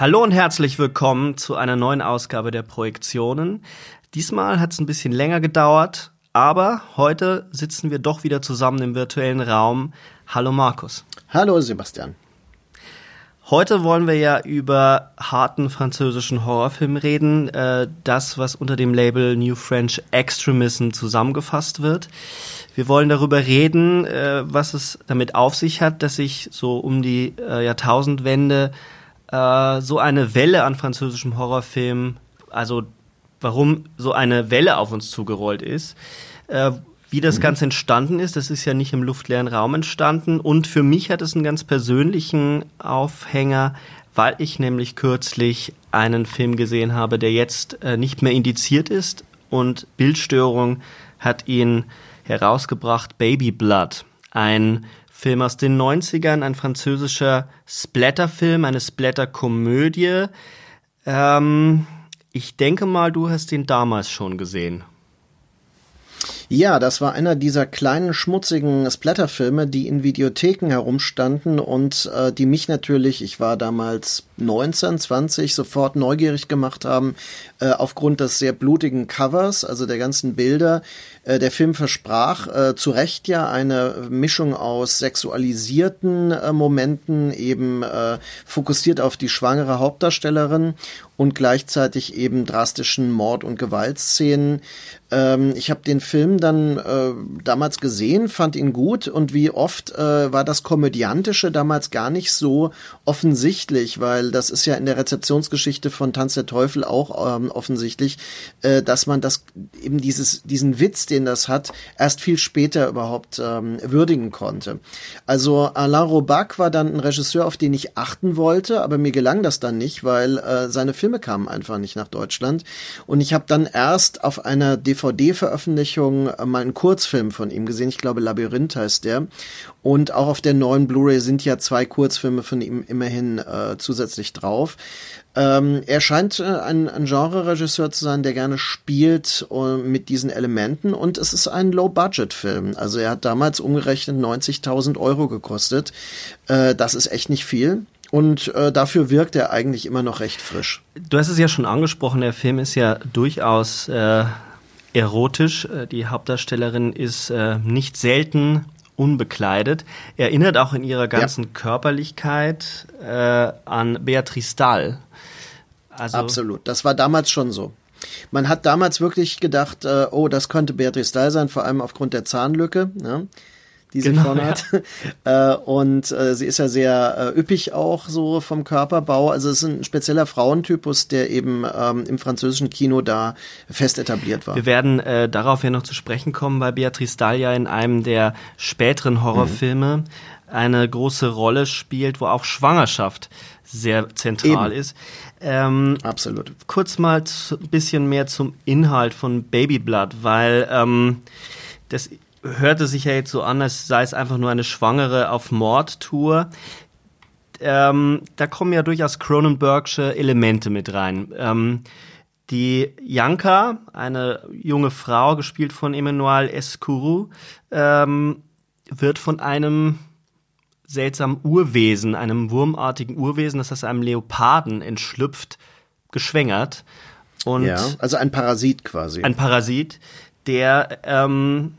Hallo und herzlich willkommen zu einer neuen Ausgabe der Projektionen. Diesmal hat es ein bisschen länger gedauert, aber heute sitzen wir doch wieder zusammen im virtuellen Raum. Hallo Markus. Hallo Sebastian. Heute wollen wir ja über harten französischen Horrorfilm reden, äh, das, was unter dem Label New French Extremism zusammengefasst wird. Wir wollen darüber reden, äh, was es damit auf sich hat, dass sich so um die äh, Jahrtausendwende äh, so eine Welle an französischem Horrorfilm, also warum so eine Welle auf uns zugerollt ist. Äh, wie das mhm. Ganze entstanden ist, das ist ja nicht im luftleeren Raum entstanden. Und für mich hat es einen ganz persönlichen Aufhänger, weil ich nämlich kürzlich einen Film gesehen habe, der jetzt äh, nicht mehr indiziert ist und Bildstörung hat ihn herausgebracht, Baby Blood. Ein Film aus den 90ern, ein französischer Splatterfilm, eine Splatterkomödie. Ähm, ich denke mal, du hast den damals schon gesehen. Ja, das war einer dieser kleinen schmutzigen Splatterfilme, die in Videotheken herumstanden und äh, die mich natürlich, ich war damals 19, 20, sofort neugierig gemacht haben, äh, aufgrund des sehr blutigen Covers, also der ganzen Bilder. Äh, der Film versprach äh, zu Recht ja eine Mischung aus sexualisierten äh, Momenten, eben äh, fokussiert auf die schwangere Hauptdarstellerin und gleichzeitig eben drastischen Mord- und Gewaltszenen. Ähm, ich habe den Film dann äh, damals gesehen, fand ihn gut und wie oft äh, war das Komödiantische damals gar nicht so offensichtlich, weil das ist ja in der Rezeptionsgeschichte von Tanz der Teufel auch ähm, offensichtlich, äh, dass man das eben dieses, diesen Witz, den das hat, erst viel später überhaupt ähm, würdigen konnte. Also Alain Robac war dann ein Regisseur, auf den ich achten wollte, aber mir gelang das dann nicht, weil äh, seine Filme kamen einfach nicht nach Deutschland. Und ich habe dann erst auf einer DVD-Veröffentlichung äh, mal einen Kurzfilm von ihm gesehen. Ich glaube, Labyrinth heißt der. Und auch auf der neuen Blu-ray sind ja zwei Kurzfilme von ihm immerhin äh, zusätzlich drauf. Ähm, er scheint äh, ein, ein Genre-Regisseur zu sein, der gerne spielt uh, mit diesen Elementen und es ist ein Low-Budget-Film. Also er hat damals umgerechnet 90.000 Euro gekostet. Äh, das ist echt nicht viel. Und äh, dafür wirkt er eigentlich immer noch recht frisch. Du hast es ja schon angesprochen, der Film ist ja durchaus äh, erotisch. Äh, die Hauptdarstellerin ist äh, nicht selten unbekleidet. Erinnert auch in ihrer ganzen ja. Körperlichkeit äh, an Beatrice Dahl. Also Absolut, das war damals schon so. Man hat damals wirklich gedacht, äh, oh, das könnte Beatrice Dahl sein, vor allem aufgrund der Zahnlücke. Ja die sie genau, vorne hat. Ja. Äh, und äh, sie ist ja sehr äh, üppig auch so vom Körperbau. Also es ist ein spezieller Frauentypus, der eben ähm, im französischen Kino da fest etabliert war. Wir werden äh, darauf ja noch zu sprechen kommen, weil Beatrice Dahlia in einem der späteren Horrorfilme mhm. eine große Rolle spielt, wo auch Schwangerschaft sehr zentral eben. ist. Ähm, Absolut. Kurz mal ein bisschen mehr zum Inhalt von Baby Blood, weil ähm, das hörte sich ja jetzt so an, als sei es einfach nur eine Schwangere auf Mordtour. Ähm, da kommen ja durchaus Cronenbergsche Elemente mit rein. Ähm, die Janka, eine junge Frau, gespielt von Emmanuel Escuru, ähm, wird von einem seltsamen Urwesen, einem wurmartigen Urwesen, das aus einem Leoparden entschlüpft, geschwängert. Und ja, also ein Parasit quasi. Ein Parasit, der ähm,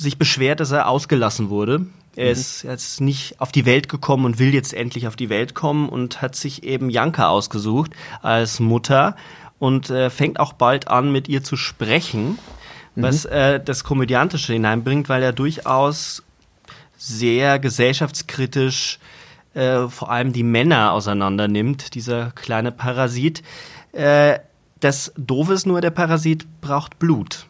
sich beschwert, dass er ausgelassen wurde. Er mhm. ist jetzt nicht auf die Welt gekommen und will jetzt endlich auf die Welt kommen und hat sich eben Janka ausgesucht als Mutter und äh, fängt auch bald an, mit ihr zu sprechen, mhm. was äh, das Komödiantische hineinbringt, weil er durchaus sehr gesellschaftskritisch äh, vor allem die Männer auseinander nimmt, dieser kleine Parasit. Äh, Das Doofe ist nur, der Parasit braucht Blut.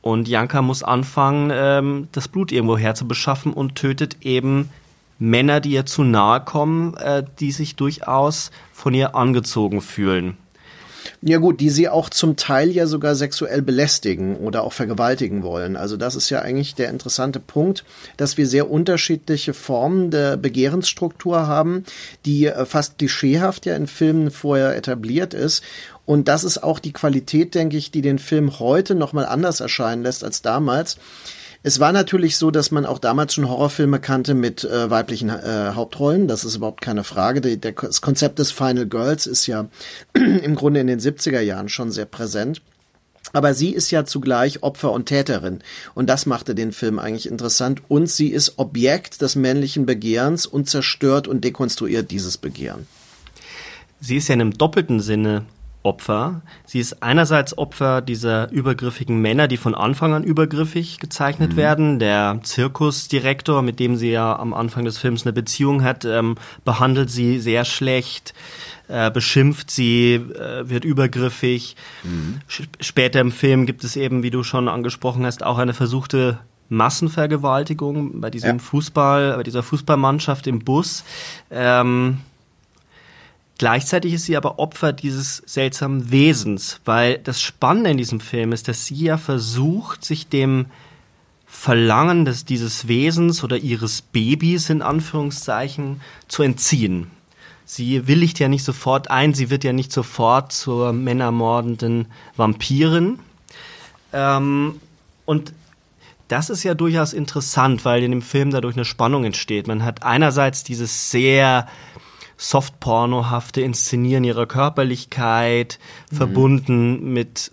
Und Janka muss anfangen, ähm, das Blut irgendwo herzubeschaffen und tötet eben Männer, die ihr zu nahe kommen, äh, die sich durchaus von ihr angezogen fühlen. Ja gut, die sie auch zum Teil ja sogar sexuell belästigen oder auch vergewaltigen wollen. Also das ist ja eigentlich der interessante Punkt, dass wir sehr unterschiedliche Formen der Begehrensstruktur haben, die äh, fast klischeehaft ja in Filmen vorher etabliert ist. Und das ist auch die Qualität, denke ich, die den Film heute nochmal anders erscheinen lässt als damals. Es war natürlich so, dass man auch damals schon Horrorfilme kannte mit äh, weiblichen äh, Hauptrollen. Das ist überhaupt keine Frage. Der, der, das Konzept des Final Girls ist ja im Grunde in den 70er Jahren schon sehr präsent. Aber sie ist ja zugleich Opfer und Täterin. Und das machte den Film eigentlich interessant. Und sie ist Objekt des männlichen Begehrens und zerstört und dekonstruiert dieses Begehren. Sie ist ja in einem doppelten Sinne Opfer. Sie ist einerseits Opfer dieser übergriffigen Männer, die von Anfang an übergriffig gezeichnet mhm. werden. Der Zirkusdirektor, mit dem sie ja am Anfang des Films eine Beziehung hat, ähm, behandelt sie sehr schlecht, äh, beschimpft sie, äh, wird übergriffig. Mhm. Später im Film gibt es eben, wie du schon angesprochen hast, auch eine versuchte Massenvergewaltigung bei diesem ja. Fußball, bei dieser Fußballmannschaft im Bus. Ähm, Gleichzeitig ist sie aber Opfer dieses seltsamen Wesens, weil das Spannende in diesem Film ist, dass sie ja versucht, sich dem Verlangen des, dieses Wesens oder ihres Babys in Anführungszeichen zu entziehen. Sie willigt ja nicht sofort ein, sie wird ja nicht sofort zur männermordenden Vampirin. Ähm, und das ist ja durchaus interessant, weil in dem Film dadurch eine Spannung entsteht. Man hat einerseits dieses sehr softpornohafte Inszenieren ihrer Körperlichkeit, mhm. verbunden mit,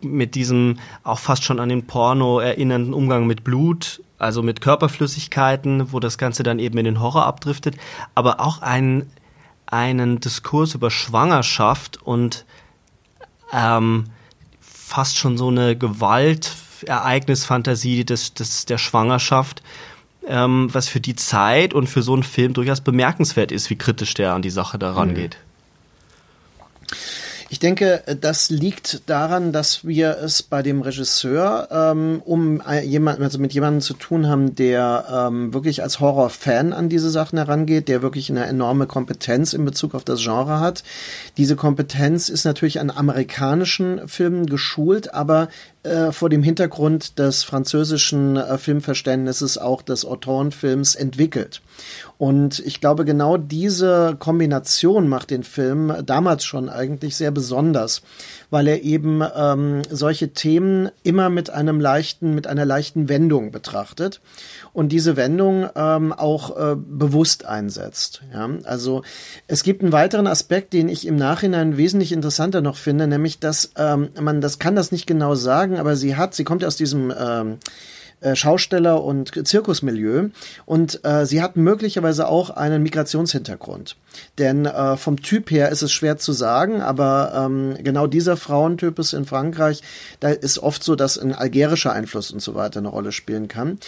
mit diesem auch fast schon an den Porno erinnernden Umgang mit Blut, also mit Körperflüssigkeiten, wo das Ganze dann eben in den Horror abdriftet, aber auch einen, einen Diskurs über Schwangerschaft und ähm, fast schon so eine Gewaltereignisfantasie des, des, der Schwangerschaft, ähm, was für die Zeit und für so einen Film durchaus bemerkenswert ist, wie kritisch der an die Sache daran mhm. Ich denke, das liegt daran, dass wir es bei dem Regisseur ähm, um jemand, also mit jemandem zu tun haben, der ähm, wirklich als Horrorfan an diese Sachen herangeht, der wirklich eine enorme Kompetenz in Bezug auf das Genre hat. Diese Kompetenz ist natürlich an amerikanischen Filmen geschult, aber äh, vor dem Hintergrund des französischen äh, Filmverständnisses auch des Autorenfilms entwickelt. Und ich glaube, genau diese Kombination macht den Film damals schon eigentlich sehr besonders, weil er eben ähm, solche Themen immer mit einem leichten, mit einer leichten Wendung betrachtet und diese Wendung ähm, auch äh, bewusst einsetzt. Ja? Also es gibt einen weiteren Aspekt, den ich im Nachhinein wesentlich interessanter noch finde, nämlich dass ähm, man, das kann das nicht genau sagen, aber sie hat, sie kommt aus diesem ähm, äh, Schausteller- und Zirkusmilieu und äh, sie hat möglicherweise auch einen Migrationshintergrund. Denn äh, vom Typ her ist es schwer zu sagen, aber ähm, genau dieser Frauentyp ist in Frankreich, da ist oft so, dass ein algerischer Einfluss und so weiter eine Rolle spielen kann.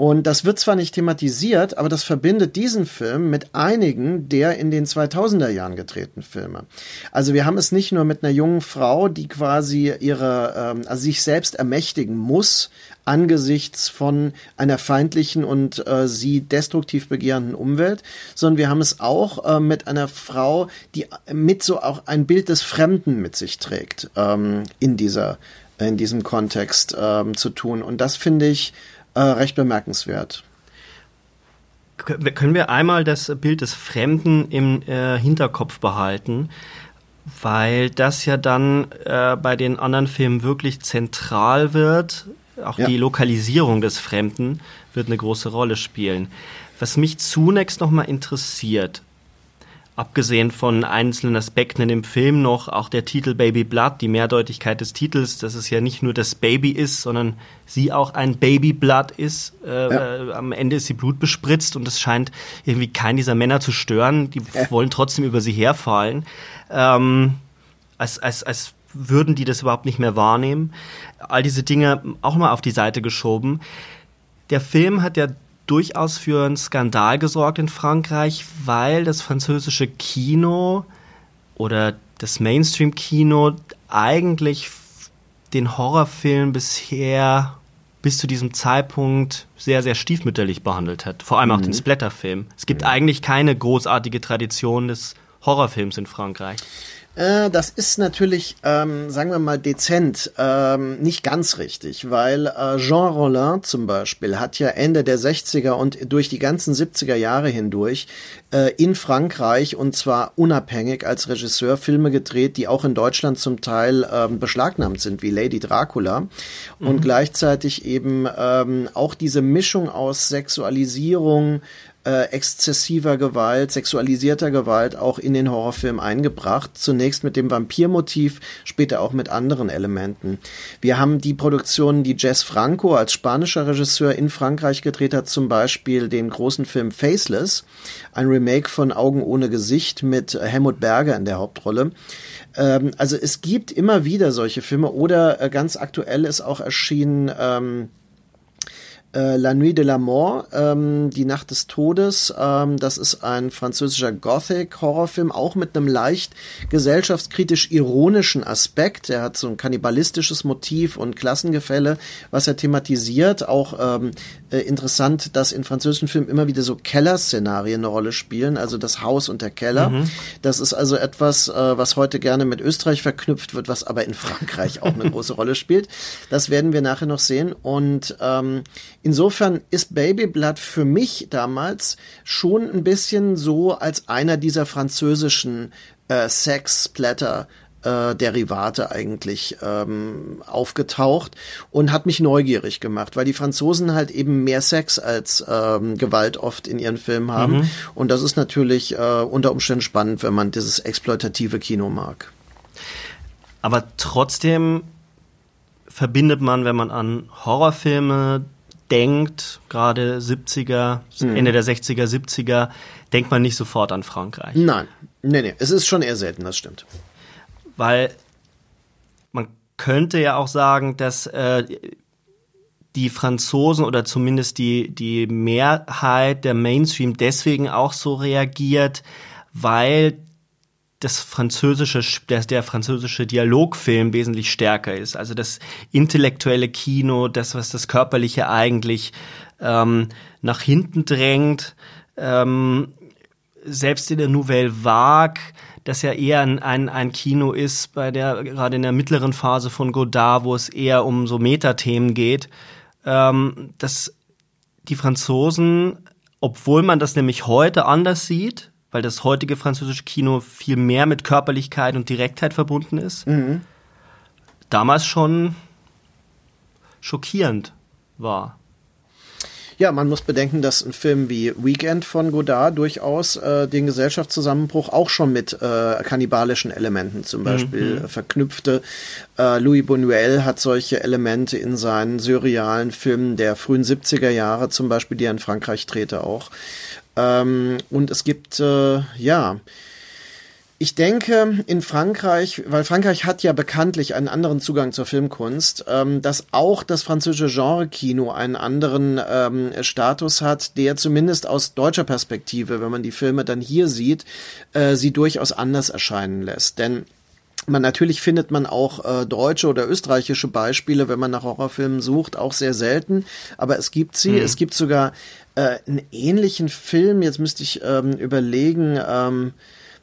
Und das wird zwar nicht thematisiert, aber das verbindet diesen Film mit einigen der in den 2000er Jahren gedrehten Filme. Also wir haben es nicht nur mit einer jungen Frau, die quasi ihre, ähm, also sich selbst ermächtigen muss, angesichts von einer feindlichen und äh, sie destruktiv begehrenden Umwelt, sondern wir haben es auch äh, mit einer Frau, die mit so auch ein Bild des Fremden mit sich trägt ähm, in dieser in diesem Kontext ähm, zu tun. Und das finde ich äh, recht bemerkenswert. Können wir einmal das Bild des Fremden im äh, Hinterkopf behalten? Weil das ja dann äh, bei den anderen Filmen wirklich zentral wird. Auch ja. die Lokalisierung des Fremden wird eine große Rolle spielen. Was mich zunächst nochmal interessiert, abgesehen von einzelnen Aspekten in dem Film noch auch der Titel Baby Blood, die Mehrdeutigkeit des Titels, dass es ja nicht nur das Baby ist, sondern sie auch ein Baby Blood ist. Äh, ja. äh, am Ende ist sie Blut bespritzt und es scheint irgendwie keinen dieser Männer zu stören. Die ja. wollen trotzdem über sie herfallen. Ähm, als, als, als würden die das überhaupt nicht mehr wahrnehmen. All diese Dinge auch mal auf die Seite geschoben. Der Film hat ja durchaus für einen Skandal gesorgt in Frankreich, weil das französische Kino oder das Mainstream-Kino eigentlich den Horrorfilm bisher bis zu diesem Zeitpunkt sehr, sehr stiefmütterlich behandelt hat. Vor allem auch mhm. den Splatterfilm. Es gibt mhm. eigentlich keine großartige Tradition des Horrorfilms in Frankreich. Äh, das ist natürlich, ähm, sagen wir mal, dezent, ähm, nicht ganz richtig, weil äh, Jean Rollin zum Beispiel hat ja Ende der 60er und durch die ganzen 70er Jahre hindurch äh, in Frankreich und zwar unabhängig als Regisseur Filme gedreht, die auch in Deutschland zum Teil ähm, beschlagnahmt sind, wie Lady Dracula. Mhm. Und gleichzeitig eben ähm, auch diese Mischung aus Sexualisierung, äh, exzessiver Gewalt, sexualisierter Gewalt auch in den Horrorfilm eingebracht. Zunächst mit dem Vampirmotiv, später auch mit anderen Elementen. Wir haben die Produktionen, die Jess Franco als spanischer Regisseur in Frankreich gedreht hat, zum Beispiel den großen Film Faceless, ein Remake von Augen ohne Gesicht mit Helmut Berger in der Hauptrolle ähm, also es gibt immer wieder solche Filme oder äh, ganz aktuell ist auch erschienen ähm, äh, La Nuit de la Mort, ähm, Die Nacht des Todes. Ähm, das ist ein französischer Gothic-Horrorfilm, auch mit einem leicht gesellschaftskritisch ironischen Aspekt. Er hat so ein kannibalistisches Motiv und Klassengefälle, was er thematisiert. Auch ähm, äh, interessant, dass in französischen Filmen immer wieder so Kellerszenarien eine Rolle spielen, also das Haus und der Keller. Mhm. Das ist also etwas, äh, was heute gerne mit Österreich verknüpft wird, was aber in Frankreich auch eine große Rolle spielt. Das werden wir nachher noch sehen. Und ähm, Insofern ist Babyblood für mich damals schon ein bisschen so als einer dieser französischen äh, Sex-Splatter äh, Derivate eigentlich ähm, aufgetaucht und hat mich neugierig gemacht, weil die Franzosen halt eben mehr Sex als ähm, Gewalt oft in ihren Filmen haben. Mhm. Und das ist natürlich äh, unter Umständen spannend, wenn man dieses exploitative Kino mag. Aber trotzdem verbindet man, wenn man an Horrorfilme denkt, gerade 70er, mhm. Ende der 60er, 70er, denkt man nicht sofort an Frankreich. Nein, nee, nee, es ist schon eher selten, das stimmt. Weil man könnte ja auch sagen, dass äh, die Franzosen oder zumindest die, die Mehrheit der Mainstream deswegen auch so reagiert, weil das französische, der, der französische Dialogfilm wesentlich stärker ist. Also das intellektuelle Kino, das, was das Körperliche eigentlich ähm, nach hinten drängt. Ähm, selbst in der Nouvelle Vague, das ja eher ein, ein, ein Kino ist, bei der, gerade in der mittleren Phase von Godard, wo es eher um so Metathemen geht, ähm, dass die Franzosen, obwohl man das nämlich heute anders sieht, weil das heutige französische Kino viel mehr mit Körperlichkeit und Direktheit verbunden ist. Mhm. Damals schon schockierend war. Ja, man muss bedenken, dass ein Film wie Weekend von Godard durchaus äh, den Gesellschaftszusammenbruch auch schon mit äh, kannibalischen Elementen zum Beispiel mhm. verknüpfte. Äh, Louis Buñuel hat solche Elemente in seinen surrealen Filmen der frühen 70er Jahre zum Beispiel, die er in Frankreich drehte auch. Ähm, und es gibt, äh, ja, ich denke, in Frankreich, weil Frankreich hat ja bekanntlich einen anderen Zugang zur Filmkunst, ähm, dass auch das französische Genre-Kino einen anderen ähm, Status hat, der zumindest aus deutscher Perspektive, wenn man die Filme dann hier sieht, äh, sie durchaus anders erscheinen lässt. Denn man natürlich findet man auch äh, deutsche oder österreichische Beispiele, wenn man nach Horrorfilmen sucht, auch sehr selten, aber es gibt sie. Mhm. Es gibt sogar äh, einen ähnlichen Film, jetzt müsste ich ähm, überlegen, ähm,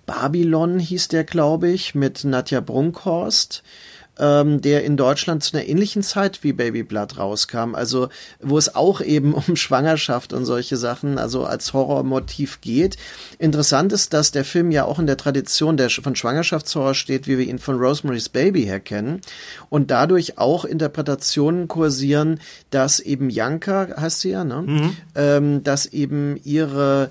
Babylon hieß der, glaube ich, mit Nadja Brunkhorst ähm, der in Deutschland zu einer ähnlichen Zeit wie Baby Blood rauskam. Also wo es auch eben um Schwangerschaft und solche Sachen, also als Horrormotiv geht. Interessant ist, dass der Film ja auch in der Tradition der, von Schwangerschaftshorror steht, wie wir ihn von Rosemary's Baby her kennen. Und dadurch auch Interpretationen kursieren, dass eben Janka, heißt sie ja, ne? Mhm. Ähm, dass eben ihre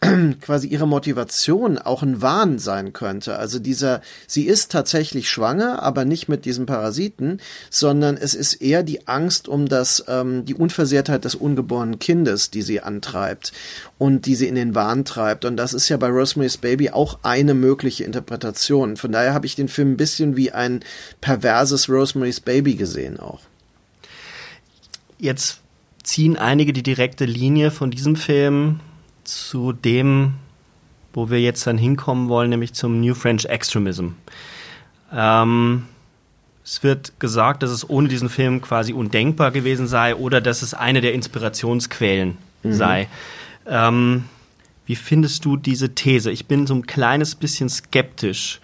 quasi ihre Motivation auch ein Wahn sein könnte. Also dieser, sie ist tatsächlich schwanger, aber nicht mit diesem Parasiten, sondern es ist eher die Angst um das, ähm, die Unversehrtheit des ungeborenen Kindes, die sie antreibt und die sie in den Wahn treibt. Und das ist ja bei Rosemary's Baby auch eine mögliche Interpretation. Von daher habe ich den Film ein bisschen wie ein perverses Rosemary's Baby gesehen auch. Jetzt ziehen einige die direkte Linie von diesem Film zu dem, wo wir jetzt dann hinkommen wollen, nämlich zum New French Extremism. Ähm, Es wird gesagt, dass es ohne diesen Film quasi undenkbar gewesen sei oder dass es eine der Inspirationsquellen mhm. sei. Ähm, wie findest du diese These? Ich bin so ein kleines bisschen skeptisch,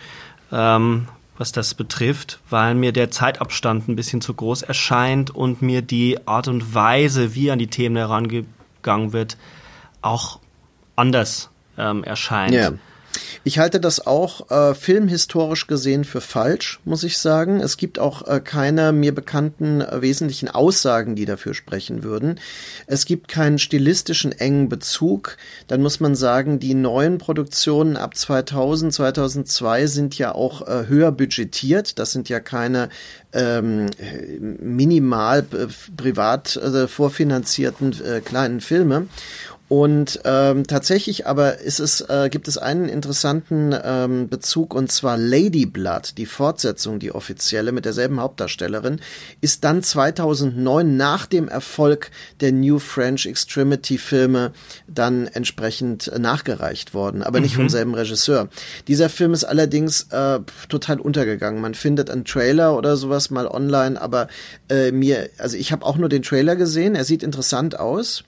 ähm, was das betrifft, weil mir der Zeitabstand ein bisschen zu groß erscheint und mir die Art und Weise, wie an die Themen herangegangen wird, auch anders ähm, erscheint. Ja. Ich halte das auch äh, filmhistorisch gesehen für falsch, muss ich sagen. Es gibt auch äh, keine mir bekannten äh, wesentlichen Aussagen, die dafür sprechen würden. Es gibt keinen stilistischen engen Bezug. Dann muss man sagen, die neuen Produktionen ab 2000, 2002 sind ja auch äh, höher budgetiert. Das sind ja keine ähm, minimal äh, privat äh, vorfinanzierten äh, kleinen Filme. Und ähm, tatsächlich aber ist es, äh, gibt es einen interessanten ähm, Bezug und zwar Lady Blood, die Fortsetzung, die offizielle mit derselben Hauptdarstellerin, ist dann 2009 nach dem Erfolg der New French Extremity Filme dann entsprechend nachgereicht worden, aber nicht mhm. vom selben Regisseur. Dieser Film ist allerdings äh, total untergegangen. Man findet einen Trailer oder sowas mal online, aber äh, mir, also ich habe auch nur den Trailer gesehen. Er sieht interessant aus.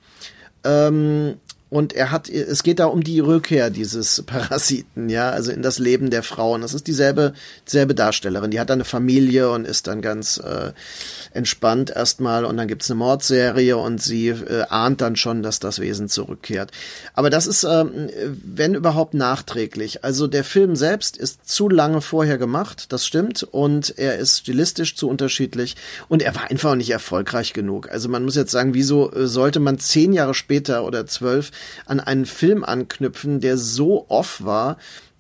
Ähm, und er hat, es geht da um die Rückkehr dieses Parasiten, ja, also in das Leben der Frauen. Das ist dieselbe, dieselbe Darstellerin. Die hat dann eine Familie und ist dann ganz äh, entspannt erstmal und dann gibt's eine Mordserie und sie äh, ahnt dann schon, dass das Wesen zurückkehrt. Aber das ist, äh, wenn überhaupt, nachträglich. Also der Film selbst ist zu lange vorher gemacht, das stimmt, und er ist stilistisch zu unterschiedlich und er war einfach nicht erfolgreich genug. Also man muss jetzt sagen, wieso äh, sollte man zehn Jahre später oder zwölf an einen Film anknüpfen, der so off war,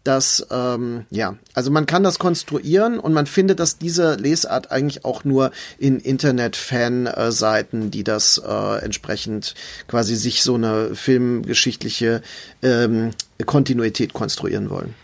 dass, ähm, ja, also man kann das konstruieren und man findet, dass diese Lesart eigentlich auch nur in Internet-Fan-Seiten, die das äh, entsprechend quasi sich so eine filmgeschichtliche ähm, Kontinuität konstruieren wollen.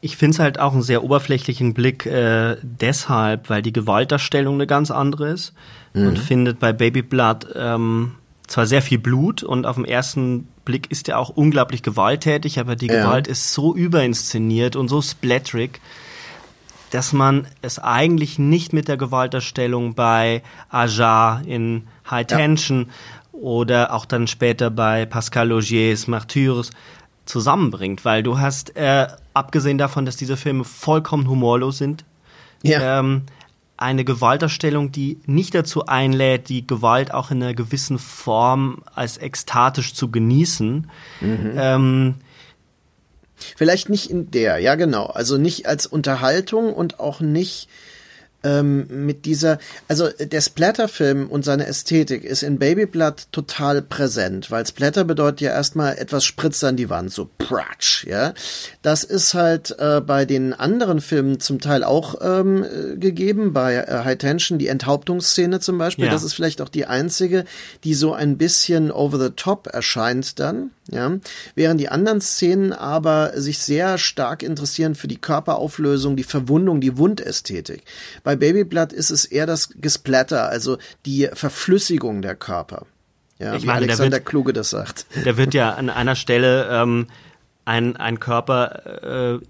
Ich finde es halt auch einen sehr oberflächlichen Blick äh, deshalb, weil die Gewaltdarstellung eine ganz andere ist. Mhm. Man findet bei Baby Blood ähm, zwar sehr viel Blut und auf dem ersten Blick ist er auch unglaublich gewalttätig, aber die ja. Gewalt ist so überinszeniert und so splatterig, dass man es eigentlich nicht mit der Gewalterstellung bei Ajar in High Tension ja. oder auch dann später bei Pascal Augiers Martyrs zusammenbringt, weil du hast, äh, abgesehen davon, dass diese Filme vollkommen humorlos sind, ja. ähm, eine Gewalterstellung, die nicht dazu einlädt, die Gewalt auch in einer gewissen Form als ekstatisch zu genießen. Mhm. Ähm, Vielleicht nicht in der, ja genau. Also nicht als Unterhaltung und auch nicht ähm, mit dieser, also der Splatter-Film und seine Ästhetik ist in Babyblood total präsent, weil Splatter bedeutet ja erstmal etwas spritzt an die Wand, so pratsch, ja. Das ist halt äh, bei den anderen Filmen zum Teil auch ähm, gegeben, bei äh, High Tension, die Enthauptungsszene zum Beispiel, ja. das ist vielleicht auch die einzige, die so ein bisschen over the top erscheint dann, ja, während die anderen Szenen aber sich sehr stark interessieren für die Körperauflösung, die Verwundung, die Wundästhetik. Bei Babyblood ist es eher das Gesplatter, also die Verflüssigung der Körper. Ja, ich wie meine, Alexander wird, Kluge das sagt. Da wird ja an einer Stelle ähm, ein, ein Körper äh,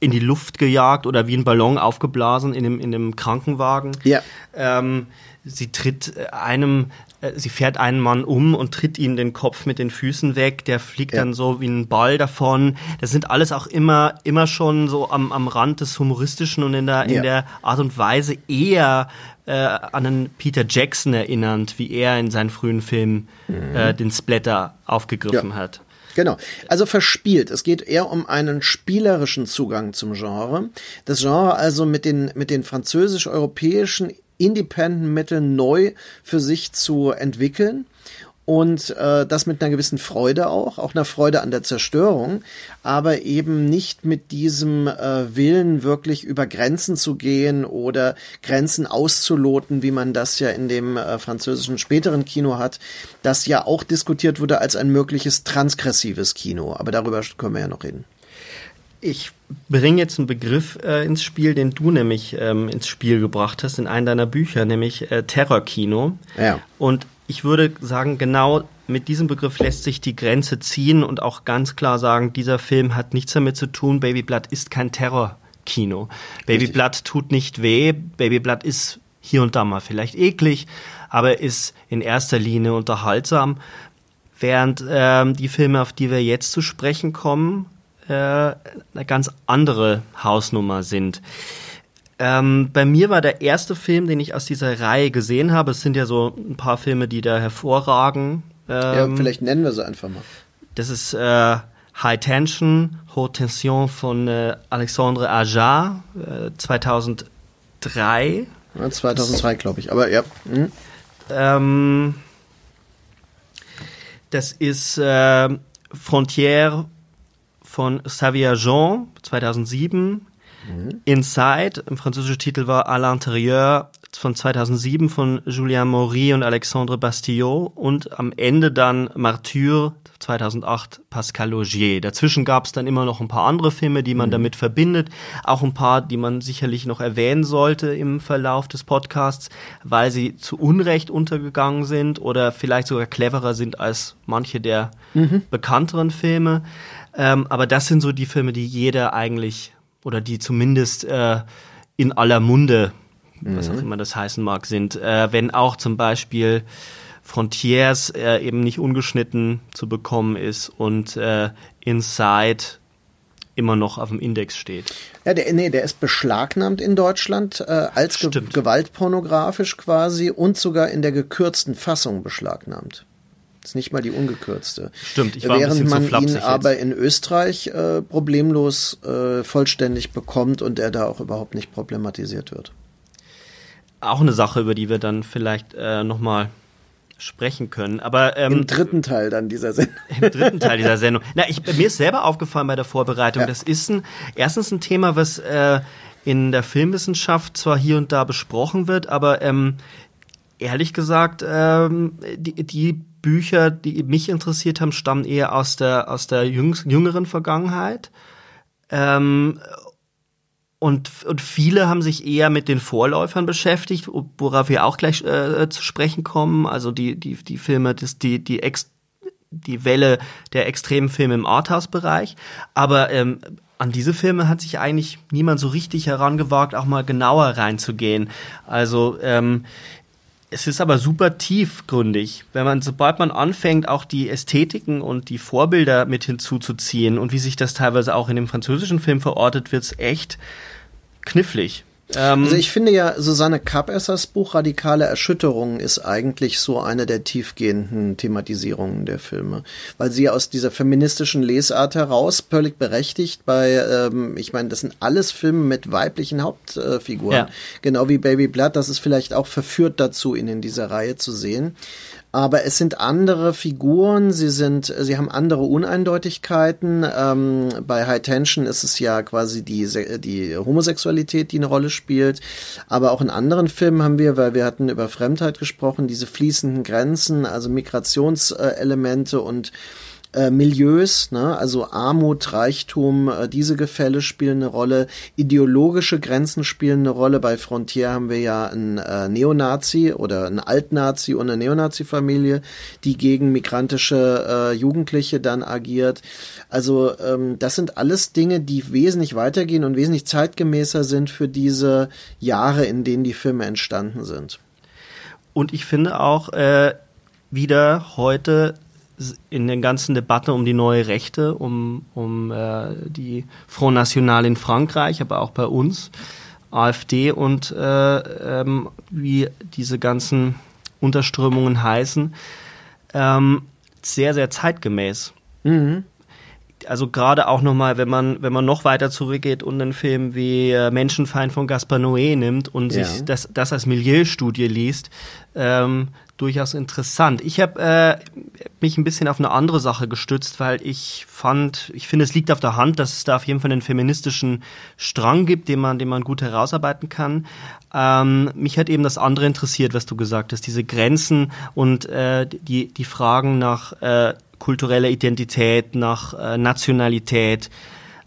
in die Luft gejagt oder wie ein Ballon aufgeblasen in dem, in dem Krankenwagen. Ja. Ähm, sie tritt einem sie fährt einen Mann um und tritt ihm den Kopf mit den Füßen weg. Der fliegt ja. dann so wie ein Ball davon. Das sind alles auch immer, immer schon so am, am Rand des Humoristischen und in der, ja. in der Art und Weise eher äh, an einen Peter Jackson erinnernd, wie er in seinen frühen Filmen mhm. äh, den Splatter aufgegriffen ja. hat. Genau. Also verspielt. Es geht eher um einen spielerischen Zugang zum Genre. Das Genre also mit den, mit den französisch-europäischen Independent-Mitteln neu für sich zu entwickeln und äh, das mit einer gewissen Freude auch, auch einer Freude an der Zerstörung, aber eben nicht mit diesem äh, Willen wirklich über Grenzen zu gehen oder Grenzen auszuloten, wie man das ja in dem äh, französischen späteren Kino hat, das ja auch diskutiert wurde als ein mögliches transgressives Kino, aber darüber können wir ja noch reden. Ich bringe jetzt einen Begriff äh, ins Spiel, den du nämlich ähm, ins Spiel gebracht hast in einem deiner Bücher, nämlich äh, Terrorkino. Ja. Und ich würde sagen, genau mit diesem Begriff lässt sich die Grenze ziehen und auch ganz klar sagen, dieser Film hat nichts damit zu tun. Baby Blood ist kein Terror. Kino. Baby Richtig. Blood tut nicht weh. Baby Blood ist hier und da mal vielleicht eklig, aber ist in erster Linie unterhaltsam. Während ähm, die Filme, auf die wir jetzt zu sprechen kommen, äh, eine ganz andere Hausnummer sind. Ähm, bei mir war der erste Film, den ich aus dieser Reihe gesehen habe, es sind ja so ein paar Filme, die da hervorragen. Ähm, ja, vielleicht nennen wir sie einfach mal. Das ist äh, High Tension, Haute Tension von äh, Alexandre Ajar, äh, 2003. Ja, 2002, glaube ich, aber ja. Mhm. Ähm, das ist äh, Frontière von Xavier Jean, 2007. Mhm. Inside, im französischen Titel war À l'intérieur von 2007 von Julien Maury und Alexandre Bastillot und am Ende dann Martyr 2008 Pascal Logier. Dazwischen gab es dann immer noch ein paar andere Filme, die man mhm. damit verbindet, auch ein paar, die man sicherlich noch erwähnen sollte im Verlauf des Podcasts, weil sie zu Unrecht untergegangen sind oder vielleicht sogar cleverer sind als manche der mhm. bekannteren Filme. Ähm, aber das sind so die Filme, die jeder eigentlich oder die zumindest äh, in aller Munde, mhm. was auch mhm. immer das heißen mag, sind. Äh, wenn auch zum Beispiel Frontiers äh, eben nicht ungeschnitten zu bekommen ist und äh, Inside immer noch auf dem Index steht. Ja, der, nee, der ist beschlagnahmt in Deutschland äh, als ge gewaltpornografisch quasi und sogar in der gekürzten Fassung beschlagnahmt. Ist nicht mal die ungekürzte. Stimmt, ich war Während ein man zu ihn jetzt. aber in Österreich äh, problemlos äh, vollständig bekommt und er da auch überhaupt nicht problematisiert wird. Auch eine Sache, über die wir dann vielleicht äh, nochmal sprechen können. Aber ähm, im dritten Teil dann dieser Sendung. Im dritten Teil dieser Sendung. Na, ich, mir ist selber aufgefallen bei der Vorbereitung. Ja. Das ist ein erstens ein Thema, was äh, in der Filmwissenschaft zwar hier und da besprochen wird, aber ähm, ehrlich gesagt, ähm, die, die Bücher, die mich interessiert haben, stammen eher aus der, aus der jüngeren Vergangenheit. Ähm, und, und viele haben sich eher mit den Vorläufern beschäftigt, worauf wir auch gleich äh, zu sprechen kommen. Also die, die, die Filme, das, die, die, Ex, die Welle der extremen Filme im Arthouse-Bereich. Aber ähm, an diese Filme hat sich eigentlich niemand so richtig herangewagt, auch mal genauer reinzugehen. Also ähm, es ist aber super tiefgründig, wenn man, sobald man anfängt, auch die Ästhetiken und die Vorbilder mit hinzuzuziehen und wie sich das teilweise auch in dem französischen Film verortet, wird's echt knifflig. Ähm, also ich finde ja, Susanne Kapessers Buch Radikale Erschütterungen ist eigentlich so eine der tiefgehenden Thematisierungen der Filme, weil sie aus dieser feministischen Lesart heraus völlig berechtigt bei, ähm, ich meine, das sind alles Filme mit weiblichen Hauptfiguren, ja. genau wie Baby Blood, das ist vielleicht auch verführt dazu, ihn in dieser Reihe zu sehen aber es sind andere Figuren, sie sind, sie haben andere Uneindeutigkeiten. Ähm, bei High Tension ist es ja quasi die, die Homosexualität, die eine Rolle spielt. Aber auch in anderen Filmen haben wir, weil wir hatten über Fremdheit gesprochen, diese fließenden Grenzen, also Migrationselemente und äh, Milieus, ne? also Armut, Reichtum, äh, diese Gefälle spielen eine Rolle, ideologische Grenzen spielen eine Rolle. Bei Frontier haben wir ja einen äh, Neonazi oder einen Altnazi und eine Neonazi-Familie, die gegen migrantische äh, Jugendliche dann agiert. Also ähm, das sind alles Dinge, die wesentlich weitergehen und wesentlich zeitgemäßer sind für diese Jahre, in denen die Filme entstanden sind. Und ich finde auch äh, wieder heute in den ganzen Debatten um die neue Rechte, um, um äh, die Front National in Frankreich, aber auch bei uns, AfD und äh, ähm, wie diese ganzen Unterströmungen heißen, ähm, sehr, sehr zeitgemäß. Mhm. Also gerade auch nochmal, wenn man, wenn man noch weiter zurückgeht und einen Film wie äh, Menschenfeind von Gaspar Noé nimmt und ja. sich das, das als Milieustudie liest, ähm, durchaus interessant. Ich habe äh, mich ein bisschen auf eine andere Sache gestützt, weil ich fand, ich finde, es liegt auf der Hand, dass es da auf jeden Fall einen feministischen Strang gibt, den man, den man gut herausarbeiten kann. Ähm, mich hat eben das andere interessiert, was du gesagt hast, diese Grenzen und äh, die, die Fragen nach äh, kultureller Identität, nach äh, Nationalität.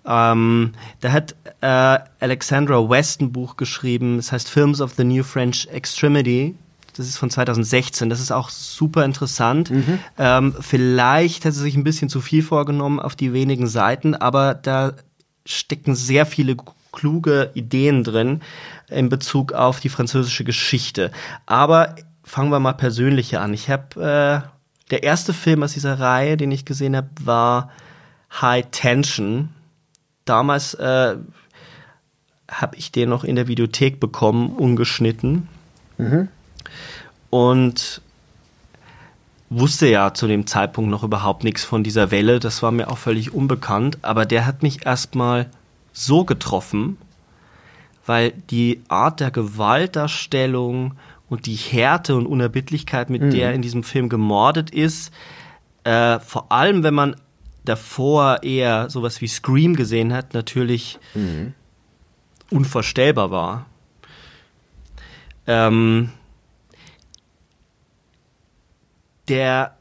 Ähm, da hat äh, Alexandra West ein Buch geschrieben, das heißt Films of the New French Extremity das ist von 2016. Das ist auch super interessant. Mhm. Ähm, vielleicht hat sie sich ein bisschen zu viel vorgenommen auf die wenigen Seiten, aber da stecken sehr viele kluge Ideen drin in Bezug auf die französische Geschichte. Aber fangen wir mal persönlicher an. Ich habe äh, der erste Film aus dieser Reihe, den ich gesehen habe, war High Tension. Damals äh, habe ich den noch in der Videothek bekommen, ungeschnitten. Mhm. Und wusste ja zu dem Zeitpunkt noch überhaupt nichts von dieser Welle. Das war mir auch völlig unbekannt. Aber der hat mich erstmal so getroffen, weil die Art der Gewaltdarstellung und die Härte und Unerbittlichkeit, mit mhm. der in diesem Film gemordet ist, äh, vor allem wenn man davor eher sowas wie Scream gesehen hat, natürlich mhm. unvorstellbar war. Ähm, der,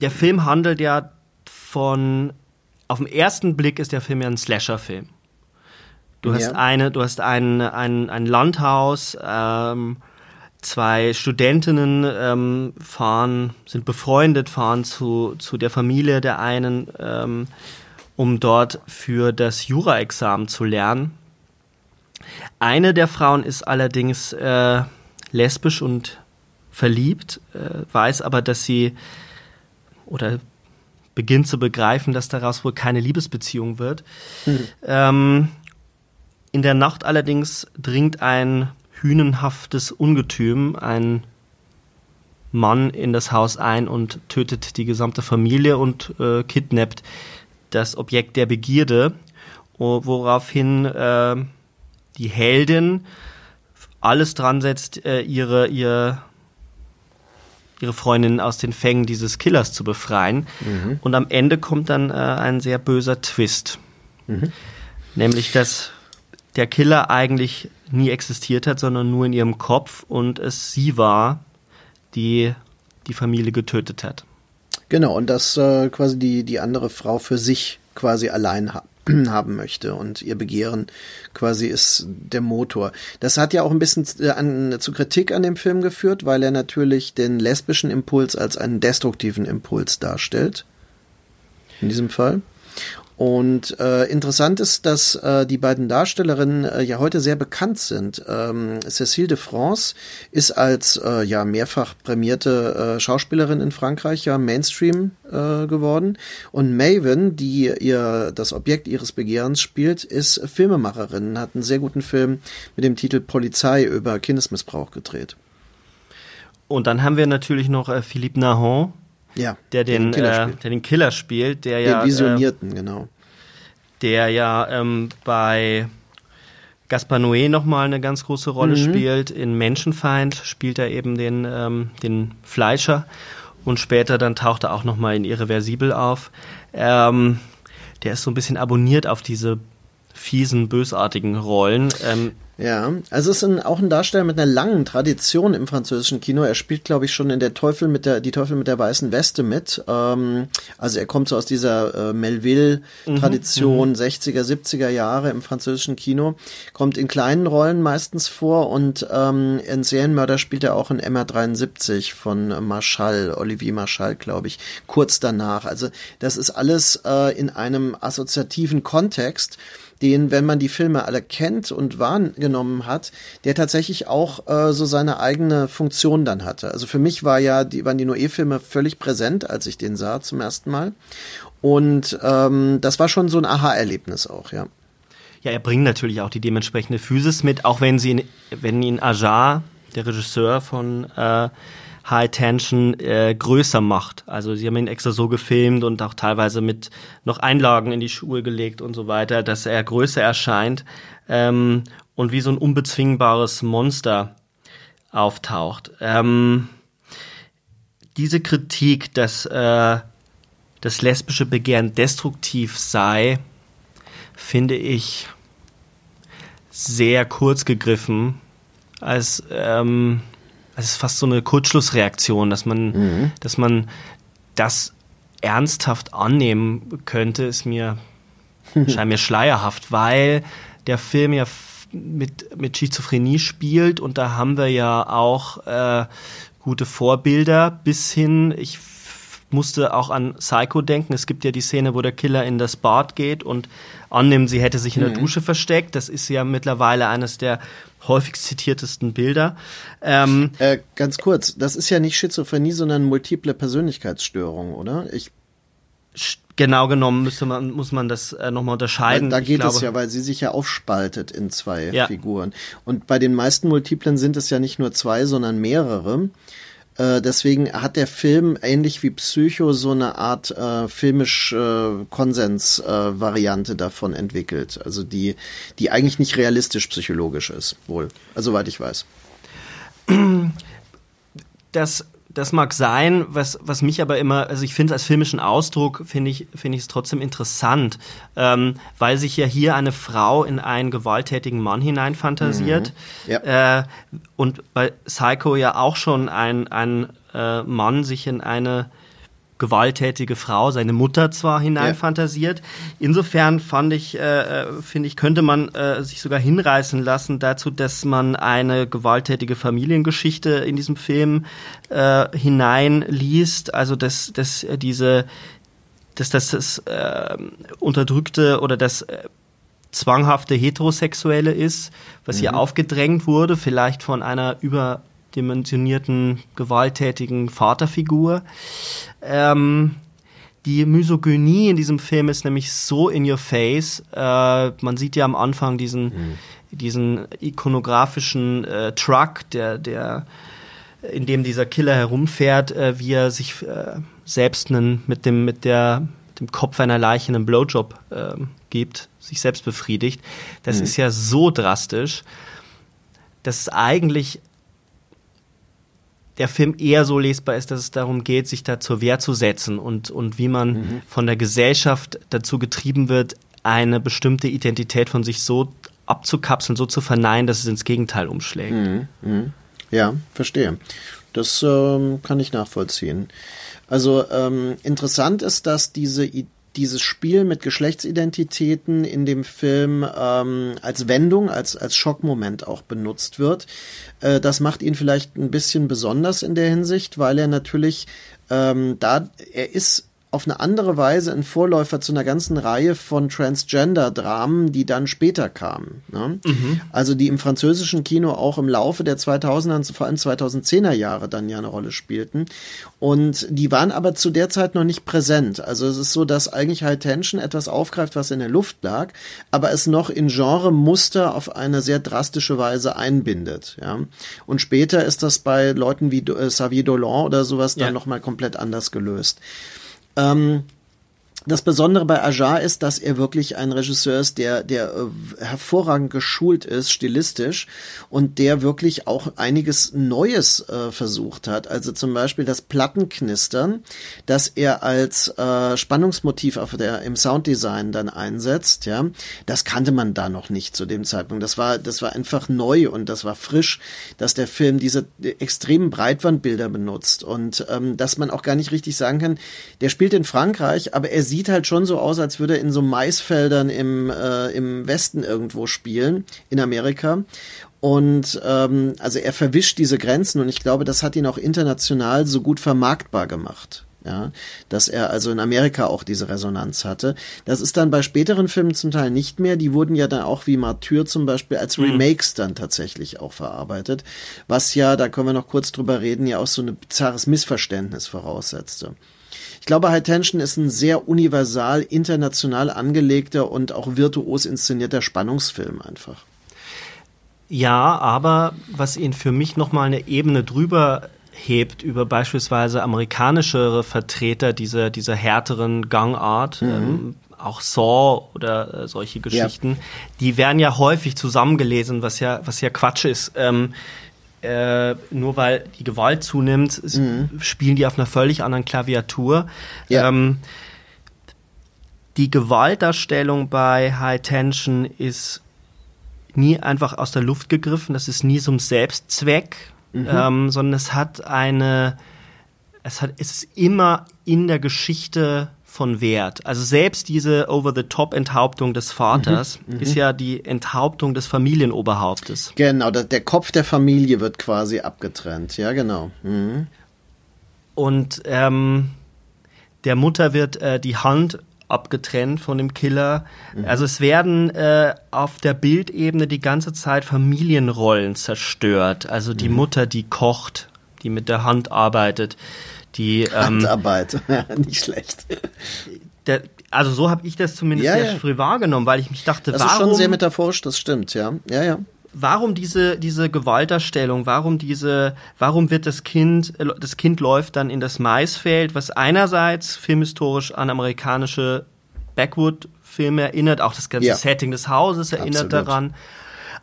der Film handelt ja von, auf den ersten Blick ist der Film ja ein Slasher-Film. Du ja. hast eine, du hast ein, ein, ein Landhaus, ähm, zwei Studentinnen ähm, fahren, sind befreundet, fahren zu, zu der Familie der einen, ähm, um dort für das Jura-Examen zu lernen. Eine der Frauen ist allerdings äh, lesbisch und verliebt, äh, weiß aber, dass sie oder beginnt zu begreifen, dass daraus wohl keine Liebesbeziehung wird. Mhm. Ähm, in der Nacht allerdings dringt ein hünenhaftes Ungetüm, ein Mann in das Haus ein und tötet die gesamte Familie und äh, kidnappt das Objekt der Begierde, woraufhin äh, die Heldin alles dran setzt, äh, ihre, ihre, ihre Freundin aus den Fängen dieses Killers zu befreien. Mhm. Und am Ende kommt dann äh, ein sehr böser Twist. Mhm. Nämlich, dass der Killer eigentlich nie existiert hat, sondern nur in ihrem Kopf und es sie war, die die Familie getötet hat. Genau, und dass äh, quasi die, die andere Frau für sich quasi allein ha haben möchte und ihr Begehren quasi ist der Motor. Das hat ja auch ein bisschen äh, an, zu Kritik an dem Film geführt, weil er natürlich den lesbischen Impuls als einen destruktiven Impuls darstellt. In diesem Fall. Und äh, interessant ist, dass äh, die beiden Darstellerinnen äh, ja heute sehr bekannt sind. Ähm, Cécile de France ist als äh, ja mehrfach prämierte äh, Schauspielerin in Frankreich ja Mainstream äh, geworden und Maven, die ihr das Objekt ihres Begehrens spielt, ist Filmemacherin, hat einen sehr guten Film mit dem Titel Polizei über Kindesmissbrauch gedreht. Und dann haben wir natürlich noch äh, Philippe Nahon, ja, der den, den äh, der den Killer spielt, der den ja Visionierten, äh, genau, der ja ähm, bei Gaspar Noé nochmal eine ganz große Rolle mhm. spielt. In Menschenfeind spielt er eben den ähm, den Fleischer und später dann taucht er auch nochmal in Irreversibel auf. Ähm, der ist so ein bisschen abonniert auf diese fiesen, bösartigen Rollen. Ähm, ja, also es ist ein, auch ein Darsteller mit einer langen Tradition im französischen Kino. Er spielt, glaube ich, schon in der Teufel mit der die Teufel mit der weißen Weste mit. Ähm, also er kommt so aus dieser äh, Melville-Tradition, mhm, 60er, 70er Jahre im französischen Kino. Kommt in kleinen Rollen meistens vor und ähm, in Serienmörder spielt er auch in MR73 von Marschall, Olivier Marschall, glaube ich, kurz danach. Also das ist alles äh, in einem assoziativen Kontext den, wenn man die Filme alle kennt und wahrgenommen hat, der tatsächlich auch äh, so seine eigene Funktion dann hatte. Also für mich war ja die, waren die Noé-Filme völlig präsent, als ich den sah zum ersten Mal. Und ähm, das war schon so ein Aha-Erlebnis auch, ja. Ja, er bringt natürlich auch die dementsprechende Physis mit, auch wenn sie ihn, wenn ihn Ajar, der Regisseur von äh, High Tension äh, größer macht. Also sie haben ihn extra so gefilmt und auch teilweise mit noch Einlagen in die Schuhe gelegt und so weiter, dass er größer erscheint ähm, und wie so ein unbezwingbares Monster auftaucht. Ähm, diese Kritik, dass äh, das lesbische Begehren destruktiv sei, finde ich sehr kurz gegriffen, als ähm, es ist fast so eine Kurzschlussreaktion, dass man, mhm. dass man das ernsthaft annehmen könnte, ist mir scheint mir schleierhaft, weil der Film ja mit, mit Schizophrenie spielt und da haben wir ja auch äh, gute Vorbilder bis hin, ich musste auch an Psycho denken. Es gibt ja die Szene, wo der Killer in das Bad geht und annimmt, sie hätte sich in der mhm. Dusche versteckt. Das ist ja mittlerweile eines der häufigst zitiertesten Bilder. Ähm, äh, ganz kurz, das ist ja nicht Schizophrenie, sondern multiple Persönlichkeitsstörung, oder? Ich Genau genommen müsste man, muss man das äh, nochmal unterscheiden. Weil da geht glaube, es ja, weil sie sich ja aufspaltet in zwei ja. Figuren. Und bei den meisten Multiplen sind es ja nicht nur zwei, sondern mehrere. Äh, deswegen hat der Film ähnlich wie Psycho so eine Art äh, filmisch äh, Konsens-Variante äh, davon entwickelt. Also die, die eigentlich nicht realistisch psychologisch ist, wohl. Also soweit ich weiß. Das das mag sein, was, was mich aber immer, also ich finde es als filmischen Ausdruck, finde ich, finde ich es trotzdem interessant, ähm, weil sich ja hier eine Frau in einen gewalttätigen Mann hineinfantasiert. Mhm. Ja. Äh, und bei Psycho ja auch schon ein, ein äh, Mann sich in eine gewalttätige Frau, seine Mutter zwar hineinfantasiert. Ja. Insofern fand ich, äh, äh, finde ich, könnte man äh, sich sogar hinreißen lassen dazu, dass man eine gewalttätige Familiengeschichte in diesem Film äh, hineinliest. Also dass, dass diese, dass das, das äh, unterdrückte oder das äh, zwanghafte Heterosexuelle ist, was mhm. hier aufgedrängt wurde, vielleicht von einer über dimensionierten, gewalttätigen Vaterfigur. Ähm, die Misogynie in diesem Film ist nämlich so in your face. Äh, man sieht ja am Anfang diesen, mhm. diesen ikonografischen äh, Truck, der, der, in dem dieser Killer herumfährt, äh, wie er sich äh, selbst einen, mit dem, mit der, dem Kopf einer Leiche einen Blowjob ähm, gibt, sich selbst befriedigt. Das mhm. ist ja so drastisch, dass es eigentlich der Film eher so lesbar ist, dass es darum geht, sich da zur Wehr zu setzen und, und wie man mhm. von der Gesellschaft dazu getrieben wird, eine bestimmte Identität von sich so abzukapseln, so zu verneinen, dass es ins Gegenteil umschlägt. Mhm. Mhm. Ja, verstehe. Das ähm, kann ich nachvollziehen. Also ähm, interessant ist, dass diese Idee dieses Spiel mit Geschlechtsidentitäten in dem Film ähm, als Wendung, als, als Schockmoment auch benutzt wird. Äh, das macht ihn vielleicht ein bisschen besonders in der Hinsicht, weil er natürlich ähm, da, er ist auf eine andere Weise ein Vorläufer zu einer ganzen Reihe von Transgender-Dramen, die dann später kamen. Ne? Mhm. Also die im französischen Kino auch im Laufe der 2000er, vor allem 2010er Jahre dann ja eine Rolle spielten. Und die waren aber zu der Zeit noch nicht präsent. Also es ist so, dass eigentlich High Tension etwas aufgreift, was in der Luft lag, aber es noch in Genre-Muster auf eine sehr drastische Weise einbindet. Ja? Und später ist das bei Leuten wie äh, Xavier Dolan oder sowas dann ja. nochmal komplett anders gelöst. Ähm, das Besondere bei Ajar ist, dass er wirklich ein Regisseur ist, der, der äh, hervorragend geschult ist, stilistisch, und der wirklich auch einiges Neues äh, versucht hat. Also zum Beispiel das Plattenknistern, das er als äh, Spannungsmotiv auf der, im Sounddesign dann einsetzt, ja, das kannte man da noch nicht zu dem Zeitpunkt. Das war, das war einfach neu und das war frisch, dass der Film diese extremen Breitwandbilder benutzt und ähm, dass man auch gar nicht richtig sagen kann, der spielt in Frankreich, aber er sieht sieht halt schon so aus, als würde er in so Maisfeldern im, äh, im Westen irgendwo spielen, in Amerika. Und ähm, also er verwischt diese Grenzen und ich glaube, das hat ihn auch international so gut vermarktbar gemacht. Ja, dass er also in Amerika auch diese Resonanz hatte. Das ist dann bei späteren Filmen zum Teil nicht mehr. Die wurden ja dann auch wie Martyr zum Beispiel als mhm. Remakes dann tatsächlich auch verarbeitet. Was ja, da können wir noch kurz drüber reden, ja auch so ein bizarres Missverständnis voraussetzte. Ich glaube, High Tension ist ein sehr universal, international angelegter und auch virtuos inszenierter Spannungsfilm einfach. Ja, aber was ihn für mich nochmal eine Ebene drüber hebt über beispielsweise amerikanischere Vertreter dieser, dieser härteren Gangart, mhm. ähm, auch Saw oder äh, solche Geschichten, ja. die werden ja häufig zusammengelesen, was ja, was ja Quatsch ist. Ähm, äh, nur weil die Gewalt zunimmt, mhm. spielen die auf einer völlig anderen Klaviatur. Ja. Ähm, die Gewaltdarstellung bei High Tension ist nie einfach aus der Luft gegriffen, das ist nie so ein Selbstzweck, mhm. ähm, sondern es hat eine, es hat, es ist immer in der Geschichte von Wert. Also selbst diese Over-the-Top-Enthauptung des Vaters mhm, mhm, ist ja die Enthauptung des Familienoberhauptes. Genau, der Kopf der Familie wird quasi abgetrennt. Ja, genau. Mhm. Und ähm, der Mutter wird äh, die Hand abgetrennt von dem Killer. Mhm. Also es werden äh, auf der Bildebene die ganze Zeit Familienrollen zerstört. Also die mhm. Mutter, die kocht, die mit der Hand arbeitet, die ähm, Handarbeit, nicht schlecht. Der, also so habe ich das zumindest ja, sehr ja. früh wahrgenommen, weil ich mich dachte, das warum... Das ist schon sehr metaphorisch, das stimmt, ja. Ja, ja. Warum diese, diese Gewalterstellung? Warum diese, warum wird das Kind, äh, das Kind läuft dann in das Maisfeld, was einerseits filmhistorisch an amerikanische Backwood-Filme erinnert, auch das ganze ja. Setting des Hauses erinnert Absolut. daran.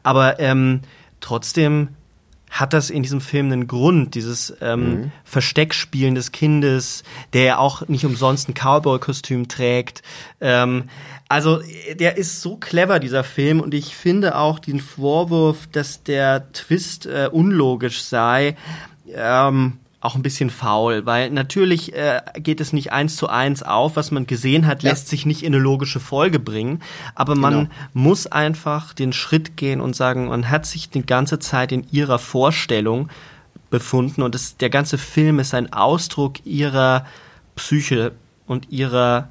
Aber ähm, trotzdem hat das in diesem Film einen Grund, dieses ähm, mhm. Versteckspielen des Kindes, der ja auch nicht umsonst ein Cowboy-Kostüm trägt. Ähm, also der ist so clever, dieser Film, und ich finde auch den Vorwurf, dass der Twist äh, unlogisch sei, ähm, auch ein bisschen faul, weil natürlich äh, geht es nicht eins zu eins auf, was man gesehen hat, lässt ja. sich nicht in eine logische Folge bringen, aber man genau. muss einfach den Schritt gehen und sagen, man hat sich die ganze Zeit in ihrer Vorstellung befunden und das, der ganze Film ist ein Ausdruck ihrer Psyche und ihrer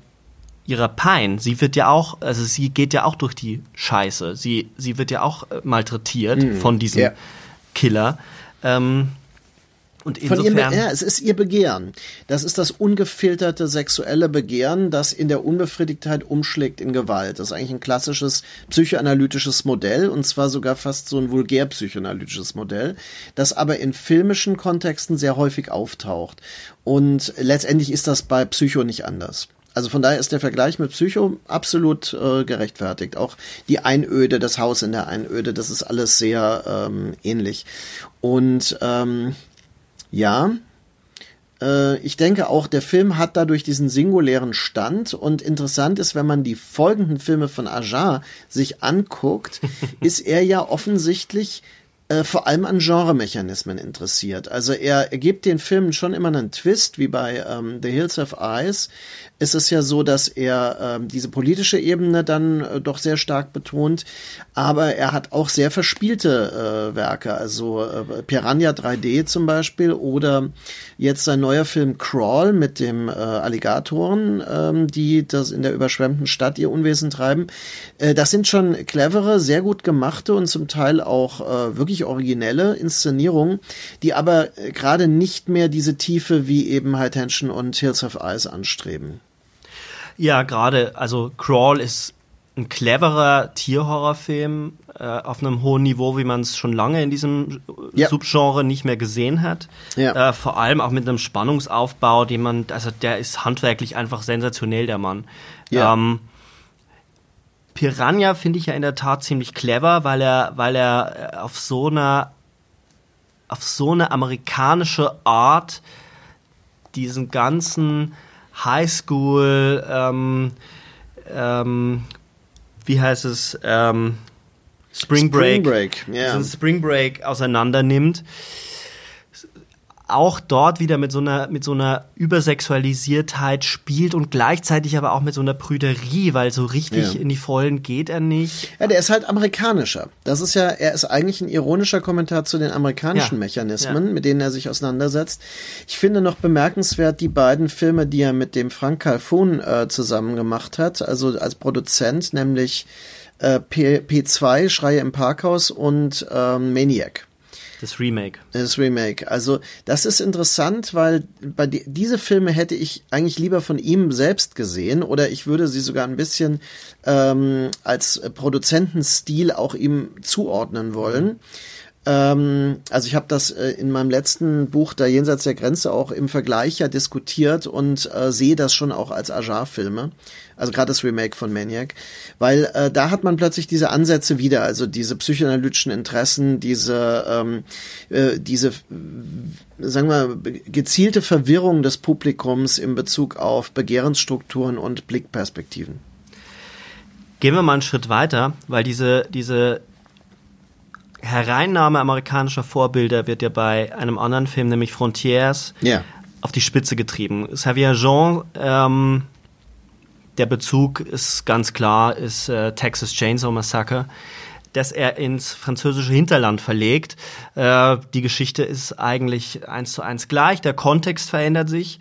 ihrer Pein. Sie wird ja auch, also sie geht ja auch durch die Scheiße. Sie sie wird ja auch äh, malträtiert mhm. von diesem ja. Killer. Ähm, und insofern, Von ihrem, ja, es ist ihr Begehren. Das ist das ungefilterte sexuelle Begehren, das in der Unbefriedigtheit umschlägt in Gewalt. Das ist eigentlich ein klassisches psychoanalytisches Modell und zwar sogar fast so ein vulgär psychoanalytisches Modell, das aber in filmischen Kontexten sehr häufig auftaucht. Und letztendlich ist das bei Psycho nicht anders. Also von daher ist der Vergleich mit Psycho absolut äh, gerechtfertigt. Auch die Einöde, das Haus in der Einöde, das ist alles sehr ähm, ähnlich. Und ähm, ja, äh, ich denke auch, der Film hat dadurch diesen singulären Stand und interessant ist, wenn man die folgenden Filme von Ajar sich anguckt, ist er ja offensichtlich äh, vor allem an Genremechanismen interessiert. Also er, er gibt den Filmen schon immer einen Twist, wie bei ähm, The Hills of Eyes, ist es ja so, dass er äh, diese politische Ebene dann äh, doch sehr stark betont, aber er hat auch sehr verspielte äh, Werke, also äh, Piranha 3D zum Beispiel oder jetzt sein neuer Film Crawl mit dem äh, Alligatoren, äh, die das in der überschwemmten Stadt ihr Unwesen treiben. Äh, das sind schon clevere, sehr gut gemachte und zum Teil auch äh, wirklich originelle Inszenierungen, die aber äh, gerade nicht mehr diese Tiefe wie eben High Tension und Hills of Ice anstreben. Ja, gerade, also Crawl ist ein cleverer Tierhorrorfilm äh, auf einem hohen Niveau, wie man es schon lange in diesem ja. Subgenre nicht mehr gesehen hat. Ja. Äh, vor allem auch mit einem Spannungsaufbau, den man, also der ist handwerklich einfach sensationell, der Mann. Ja. Ähm, Piranha finde ich ja in der Tat ziemlich clever, weil er, weil er äh, auf so einer, auf so eine amerikanische Art diesen ganzen Highschool, ähm, ähm, wie heißt es, ähm, Spring Break, Spring Break, yeah. Spring Break auseinander nimmt auch dort wieder mit so einer mit so einer Übersexualisiertheit spielt und gleichzeitig aber auch mit so einer Prüderie, weil so richtig ja. in die Vollen geht er nicht. Ja, der ist halt amerikanischer. Das ist ja, er ist eigentlich ein ironischer Kommentar zu den amerikanischen ja. Mechanismen, ja. mit denen er sich auseinandersetzt. Ich finde noch bemerkenswert die beiden Filme, die er mit dem Frank Calfon äh, zusammen gemacht hat, also als Produzent, nämlich äh, P P2 Schreie im Parkhaus und ähm, Maniac. Das Remake. Das Remake. Also das ist interessant, weil bei die, diese Filme hätte ich eigentlich lieber von ihm selbst gesehen oder ich würde sie sogar ein bisschen ähm, als Produzentenstil auch ihm zuordnen wollen. Mhm. Ähm, also ich habe das äh, in meinem letzten Buch da jenseits der Grenze auch im Vergleich ja diskutiert und äh, sehe das schon auch als Ajar-Filme. Also gerade das Remake von Maniac, weil äh, da hat man plötzlich diese Ansätze wieder, also diese psychoanalytischen Interessen, diese ähm, äh, diese sagen wir gezielte Verwirrung des Publikums in Bezug auf Begehrensstrukturen und Blickperspektiven. Gehen wir mal einen Schritt weiter, weil diese diese Hereinnahme amerikanischer Vorbilder wird ja bei einem anderen Film, nämlich Frontiers, yeah. auf die Spitze getrieben. Xavier Jean, ähm, der Bezug ist ganz klar, ist äh, Texas Chainsaw Massacre, dass er ins französische Hinterland verlegt. Äh, die Geschichte ist eigentlich eins zu eins gleich, der Kontext verändert sich.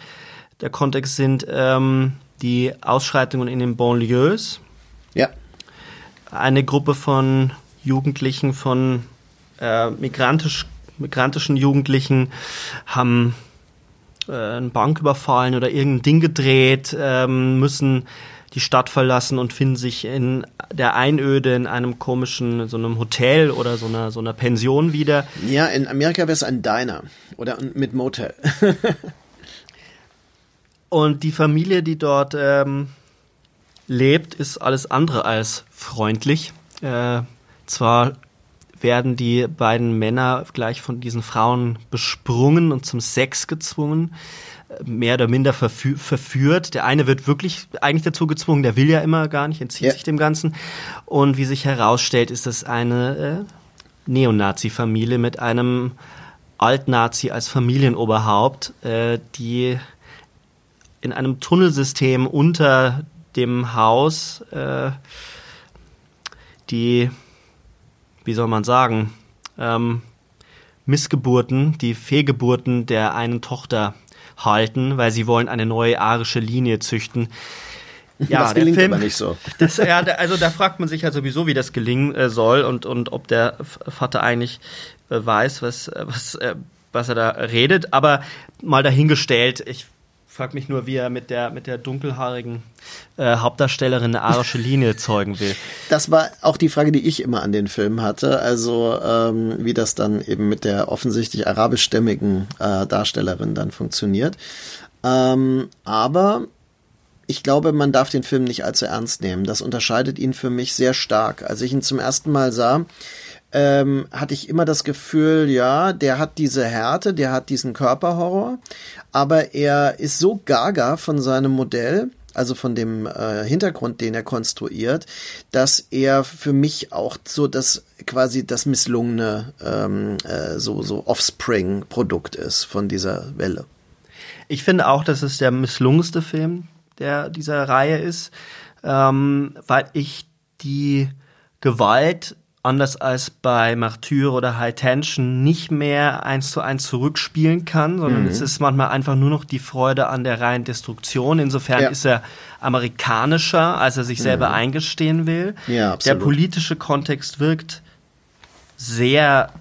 Der Kontext sind ähm, die Ausschreitungen in den Banlieues. Ja. Eine Gruppe von Jugendlichen, von äh, migrantisch, migrantischen Jugendlichen haben äh, eine Bank überfallen oder irgendein Ding gedreht, ähm, müssen die Stadt verlassen und finden sich in der Einöde in einem komischen, so einem Hotel oder so einer, so einer Pension wieder. Ja, in Amerika wäre es ein Diner oder mit Motel. und die Familie, die dort ähm, lebt, ist alles andere als freundlich. Äh, zwar werden die beiden Männer gleich von diesen Frauen besprungen und zum Sex gezwungen mehr oder minder verfü verführt. Der eine wird wirklich eigentlich dazu gezwungen, der will ja immer gar nicht, entzieht ja. sich dem Ganzen. Und wie sich herausstellt, ist das eine äh, Neonazi-Familie mit einem Altnazi als Familienoberhaupt, äh, die in einem Tunnelsystem unter dem Haus äh, die, wie soll man sagen, ähm, Missgeburten, die Fehlgeburten der einen Tochter halten, weil sie wollen eine neue arische Linie züchten. Ja, das gelingt Film, aber nicht so. Das, ja, also da fragt man sich ja sowieso, wie das gelingen äh, soll und, und ob der Vater eigentlich äh, weiß, was, was, äh, was er da redet. Aber mal dahingestellt, ich frage mich nur, wie er mit der, mit der dunkelhaarigen äh, Hauptdarstellerin eine arische Linie zeugen will. Das war auch die Frage, die ich immer an den Film hatte. Also ähm, wie das dann eben mit der offensichtlich arabischstämmigen äh, Darstellerin dann funktioniert. Ähm, aber ich glaube, man darf den Film nicht allzu ernst nehmen. Das unterscheidet ihn für mich sehr stark. Als ich ihn zum ersten Mal sah, ähm, hatte ich immer das Gefühl, ja, der hat diese Härte, der hat diesen Körperhorror, aber er ist so gaga von seinem Modell, also von dem äh, Hintergrund, den er konstruiert, dass er für mich auch so das quasi das misslungene ähm, äh, so so Offspring-Produkt ist von dieser Welle. Ich finde auch, dass es der misslungenste Film der dieser Reihe ist, ähm, weil ich die Gewalt anders als bei Martyr oder High Tension nicht mehr eins zu eins zurückspielen kann, sondern mhm. es ist manchmal einfach nur noch die Freude an der reinen Destruktion. Insofern ja. ist er amerikanischer, als er sich selber mhm. eingestehen will. Ja, der politische Kontext wirkt sehr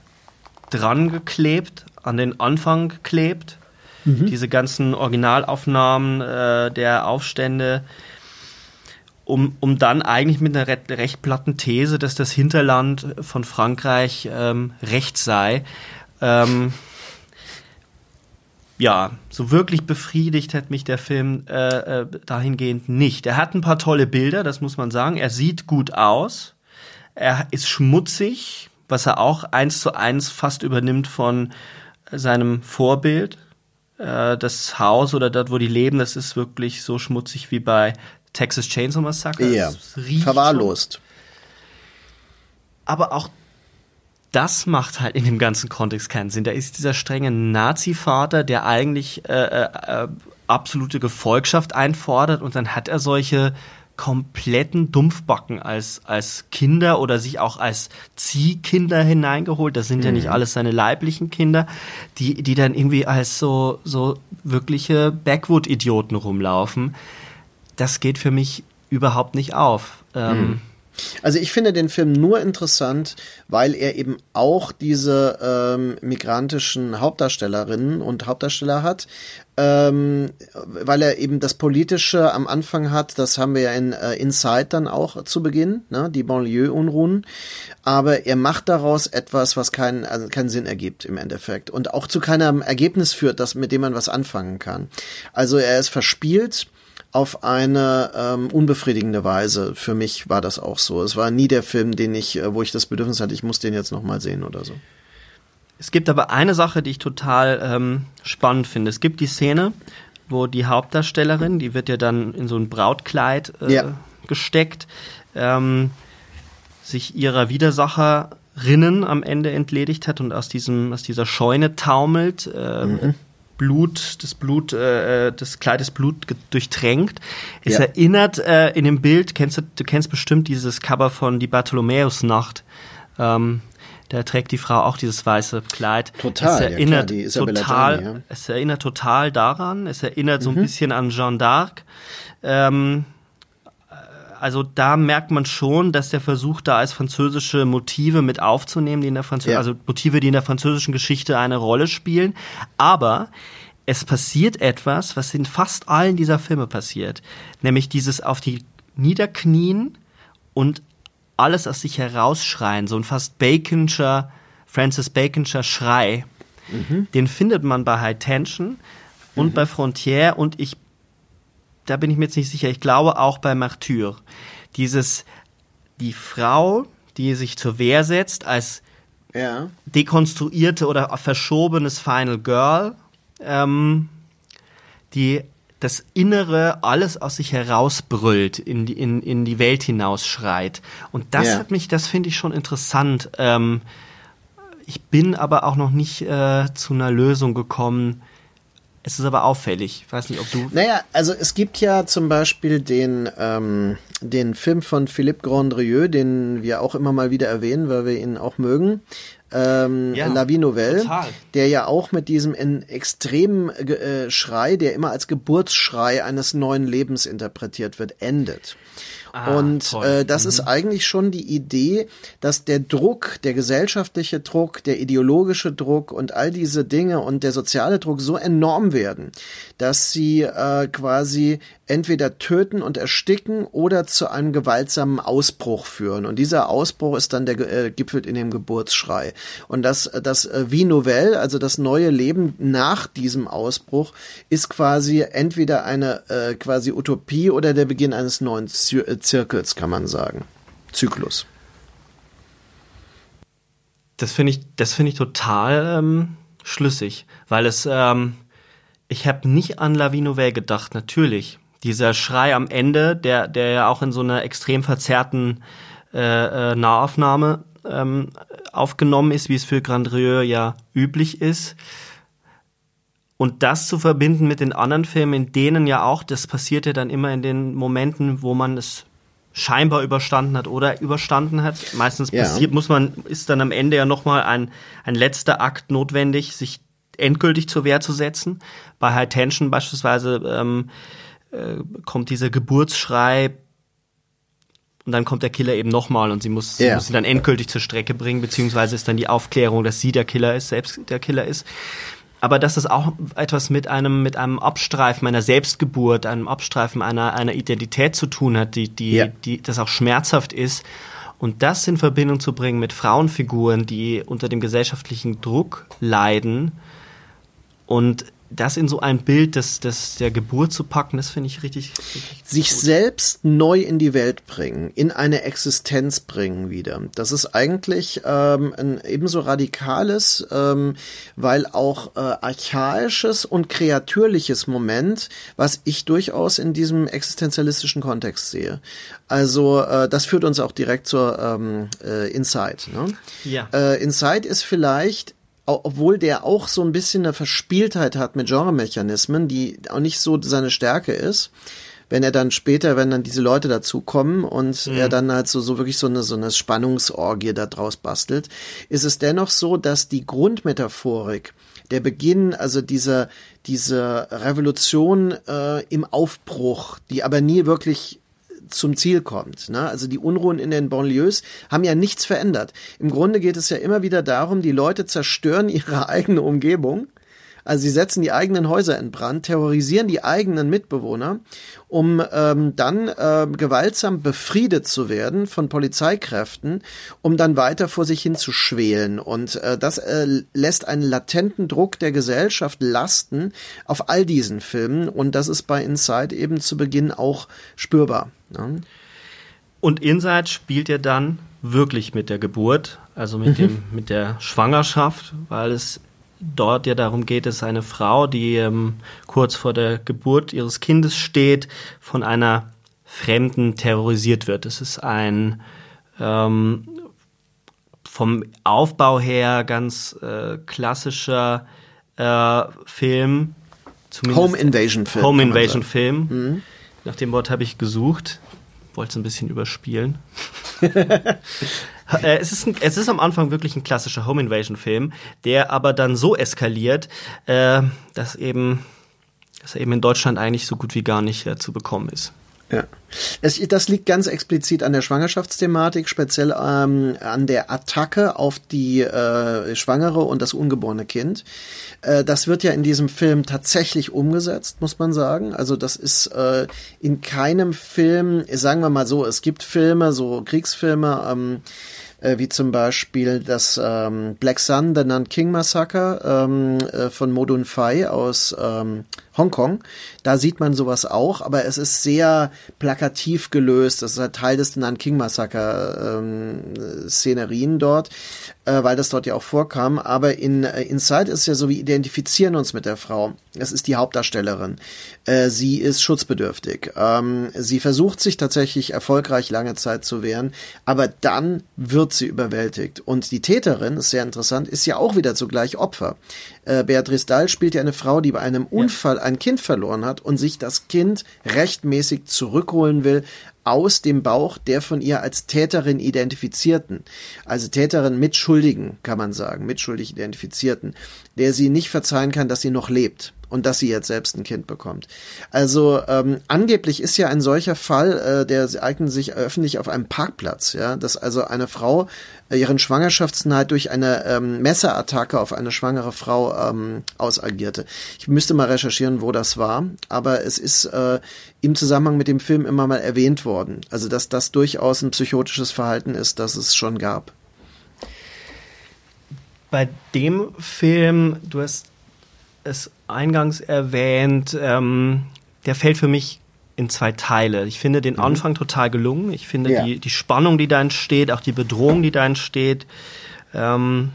dran geklebt, an den Anfang geklebt. Mhm. Diese ganzen Originalaufnahmen äh, der Aufstände um, um dann eigentlich mit einer recht, recht platten These, dass das Hinterland von Frankreich ähm, recht sei. Ähm, ja, so wirklich befriedigt hat mich der Film äh, äh, dahingehend nicht. Er hat ein paar tolle Bilder, das muss man sagen. Er sieht gut aus. Er ist schmutzig, was er auch eins zu eins fast übernimmt von seinem Vorbild. Äh, das Haus oder dort, wo die leben, das ist wirklich so schmutzig wie bei Texas Chainsaw Massacre. Ja, verwahrlost. Schon. Aber auch das macht halt in dem ganzen Kontext keinen Sinn. Da ist dieser strenge Nazi-Vater, der eigentlich äh, äh, äh, absolute Gefolgschaft einfordert und dann hat er solche kompletten Dumpfbacken als, als Kinder oder sich auch als Ziehkinder hineingeholt. Das sind mhm. ja nicht mhm. alles seine leiblichen Kinder, die, die dann irgendwie als so, so wirkliche Backwood-Idioten rumlaufen das geht für mich überhaupt nicht auf. Ähm, mhm. also ich finde den Film nur interessant, weil er eben auch diese ähm, migrantischen Hauptdarstellerinnen und Hauptdarsteller hat, ähm, weil er eben das Politische am Anfang hat, das haben wir ja in äh, Inside dann auch zu Beginn, ne, die Banlieue-Unruhen, aber er macht daraus etwas, was keinen, also keinen Sinn ergibt im Endeffekt und auch zu keinem Ergebnis führt, das, mit dem man was anfangen kann. Also er ist verspielt, auf eine ähm, unbefriedigende Weise. Für mich war das auch so. Es war nie der Film, den ich, äh, wo ich das Bedürfnis hatte, ich muss den jetzt nochmal sehen oder so. Es gibt aber eine Sache, die ich total ähm, spannend finde. Es gibt die Szene, wo die Hauptdarstellerin, die wird ja dann in so ein Brautkleid äh, ja. gesteckt, ähm, sich ihrer Widersacherinnen am Ende entledigt hat und aus diesem aus dieser Scheune taumelt. Äh, mhm. Blut, das Blut, äh, äh das Kleides Blut durchtränkt. Es ja. erinnert äh, in dem Bild, kennst du, du kennst bestimmt dieses Cover von Die Bartholomäusnacht. Ähm, Da trägt die Frau auch dieses weiße Kleid. Total, es erinnert ja klar, total, Gianni, ja. es erinnert total daran. Es erinnert Mhm. so ein bisschen an Jeanne d'Arc. Ähm, also da merkt man schon, dass der Versuch da ist, französische Motive mit aufzunehmen, die in der Französ Ja. also Motive, die in der französischen Geschichte eine Rolle spielen. Aber es passiert etwas, was in fast allen dieser Filme passiert, nämlich dieses auf die Niederknien und alles aus sich herausschreien, so ein fast Baconscher, Francis Baconscher Schrei. Den findet man bei High Tension und bei Frontier und ich da bin ich mir jetzt nicht sicher. Ich glaube auch bei Martyr. Dieses, die Frau, die sich zur Wehr setzt als Ja. dekonstruierte oder verschobenes Final Girl, ähm, die das Innere alles aus sich herausbrüllt, in die, in, in die Welt hinausschreit. Und das Ja. hat mich, das finde ich schon interessant. Ähm, ich bin aber auch noch nicht äh, zu einer Lösung gekommen. Es ist aber auffällig. Ich weiß nicht, ob du. Naja, also es gibt ja zum Beispiel den, ähm, den Film von Philippe Grandrieux, den wir auch immer mal wieder erwähnen, weil wir ihn auch mögen. Ähm, Ja, La Vie Nouvelle, total. der ja auch mit diesem extremen äh, Schrei, der immer als Geburtsschrei eines neuen Lebens interpretiert wird, endet. Ah, und toll. äh, das ist eigentlich schon die Idee, dass der Druck, der gesellschaftliche Druck, der ideologische Druck und all diese Dinge und der soziale Druck so enorm werden, dass sie äh, quasi entweder töten und ersticken oder zu einem gewaltsamen Ausbruch führen. Und dieser Ausbruch ist dann der äh, gipfelt in dem Geburtsschrei. Und das das äh, Vie Nouvelle, also das neue Leben nach diesem Ausbruch, ist quasi entweder eine äh, quasi Utopie oder der Beginn eines neuen Zy äh, Zirkels, kann man sagen. Zyklus. Das finde ich, das finde ich total ähm, schlüssig, weil es, ähm, ich habe nicht an La Vie Nouvelle gedacht, natürlich. Dieser Schrei am Ende, der, der ja auch in so einer extrem verzerrten äh, äh, Nahaufnahme ähm, aufgenommen ist, wie es für Grandrieux ja üblich ist. Und das zu verbinden mit den anderen Filmen, in denen ja auch, das passiert ja dann immer in den Momenten, wo man es scheinbar überstanden hat oder überstanden hat. Meistens Ja. passiert, muss man, ist dann am Ende ja nochmal ein, ein letzter Akt notwendig, sich endgültig zur Wehr zu setzen. Bei High Tension beispielsweise ähm, äh, kommt dieser Geburtsschrei und dann kommt der Killer eben nochmal und sie muss, sie Ja. muss ihn dann endgültig zur Strecke bringen, beziehungsweise ist dann die Aufklärung, dass sie der Killer ist, selbst der Killer ist. Aber dass es auch etwas mit einem, mit einem Abstreifen einer Selbstgeburt, einem Abstreifen einer, einer Identität zu tun hat, die, die, Ja. die, das auch schmerzhaft ist. Und das in Verbindung zu bringen mit Frauenfiguren, die unter dem gesellschaftlichen Druck leiden und das in so ein Bild des, des, der Geburt zu packen, das finde ich richtig, richtig sich selbst neu in die Welt bringen, in eine Existenz bringen wieder. Das ist eigentlich ähm, ein ebenso radikales, ähm, weil auch äh, archaisches und kreatürliches Moment, was ich durchaus in diesem existenzialistischen Kontext sehe. Also äh, das führt uns auch direkt zur ähm, äh, Inside. Ne? Ja. Äh, Inside ist vielleicht obwohl der auch so ein bisschen eine Verspieltheit hat mit Genremechanismen, die auch nicht so seine Stärke ist. Wenn er dann später, wenn dann diese Leute dazukommen und er dann halt so, so wirklich so eine, so eine Spannungsorgie da draus bastelt, ist es dennoch so, dass die Grundmetaphorik, der Beginn, also dieser, diese Revolution äh, im Aufbruch, die aber nie wirklich zum Ziel kommt. Ne? Also die Unruhen in den Banlieues haben ja nichts verändert. Im Grunde geht es ja immer wieder darum, die Leute zerstören ihre eigene Umgebung. Also sie setzen die eigenen Häuser in Brand, terrorisieren die eigenen Mitbewohner, um ähm, dann äh, gewaltsam befriedet zu werden von Polizeikräften, um dann weiter vor sich hin zu schwelen. Und äh, das äh, lässt einen latenten Druck der Gesellschaft lasten auf all diesen Filmen. Und das ist bei Inside eben zu Beginn auch spürbar. Ne? Und Inside spielt er dann wirklich mit der Geburt, also mit dem mit der Schwangerschaft, weil es dort ja darum geht, dass eine Frau, die ähm, kurz vor der Geburt ihres Kindes steht, von einer Fremden terrorisiert wird. Es ist ein ähm, vom Aufbau her ganz äh, klassischer äh, Film. Home Invasion Film. Home Invasion. Film. Nach dem Wort habe ich gesucht. wollte es ein bisschen überspielen. Äh, es, ist ein, es ist am Anfang wirklich ein klassischer Home Invasion Film, der aber dann so eskaliert, äh, dass eben, dass er eben in Deutschland eigentlich so gut wie gar nicht äh, zu bekommen ist. Ja. Es, das liegt ganz explizit an der Schwangerschaftsthematik, speziell ähm, an der Attacke auf die äh, Schwangere und das ungeborene Kind. Äh, das wird ja in diesem Film tatsächlich umgesetzt, muss man sagen. Also das ist äh, in keinem Film, sagen wir mal so, es gibt Filme, so Kriegsfilme, ähm, äh, wie zum Beispiel das ähm, Black Sun, The Nanking Massacre ähm, äh, von Modun Fai aus ähm, Hongkong. Da sieht man sowas auch, aber es ist sehr plakativ gelöst. Das ist halt Teil des Nanking Massaker ähm, dort, äh, weil das dort ja auch vorkam. Aber in äh, Inside ist ja so, wir identifizieren uns mit der Frau. Das ist die Hauptdarstellerin. Äh, sie ist schutzbedürftig. Ähm, sie versucht sich tatsächlich erfolgreich lange Zeit zu wehren, aber dann wird sie überwältigt. Und die Täterin, ist sehr interessant, ist ja auch wieder zugleich Opfer. Äh, Beatrice Dahl spielt ja eine Frau, die bei einem Unfall ein Kind verloren hat und sich das Kind rechtmäßig zurückholen will aus dem Bauch der von ihr als Täterin identifizierten, also Täterin Mitschuldigen, kann man sagen, mitschuldig identifizierten, der sie nicht verzeihen kann, dass sie noch lebt und dass sie jetzt selbst ein Kind bekommt. Also ähm, angeblich ist ja ein solcher Fall, äh, der eignet sich öffentlich auf einem Parkplatz, ja, dass also eine Frau äh, ihren Schwangerschaftsneid durch eine ähm, Messerattacke auf eine schwangere Frau ähm, ausagierte. Ich müsste mal recherchieren, wo das war, aber es ist äh, im Zusammenhang mit dem Film immer mal erwähnt worden. Also dass das durchaus ein psychotisches Verhalten ist, das es schon gab. Bei dem Film, du hast es eingangs erwähnt, ähm, der fällt für mich in zwei Teile. Ich finde den mhm. Anfang total gelungen. Ich finde ja. die, die Spannung, die da entsteht, auch die Bedrohung, die da entsteht, ähm,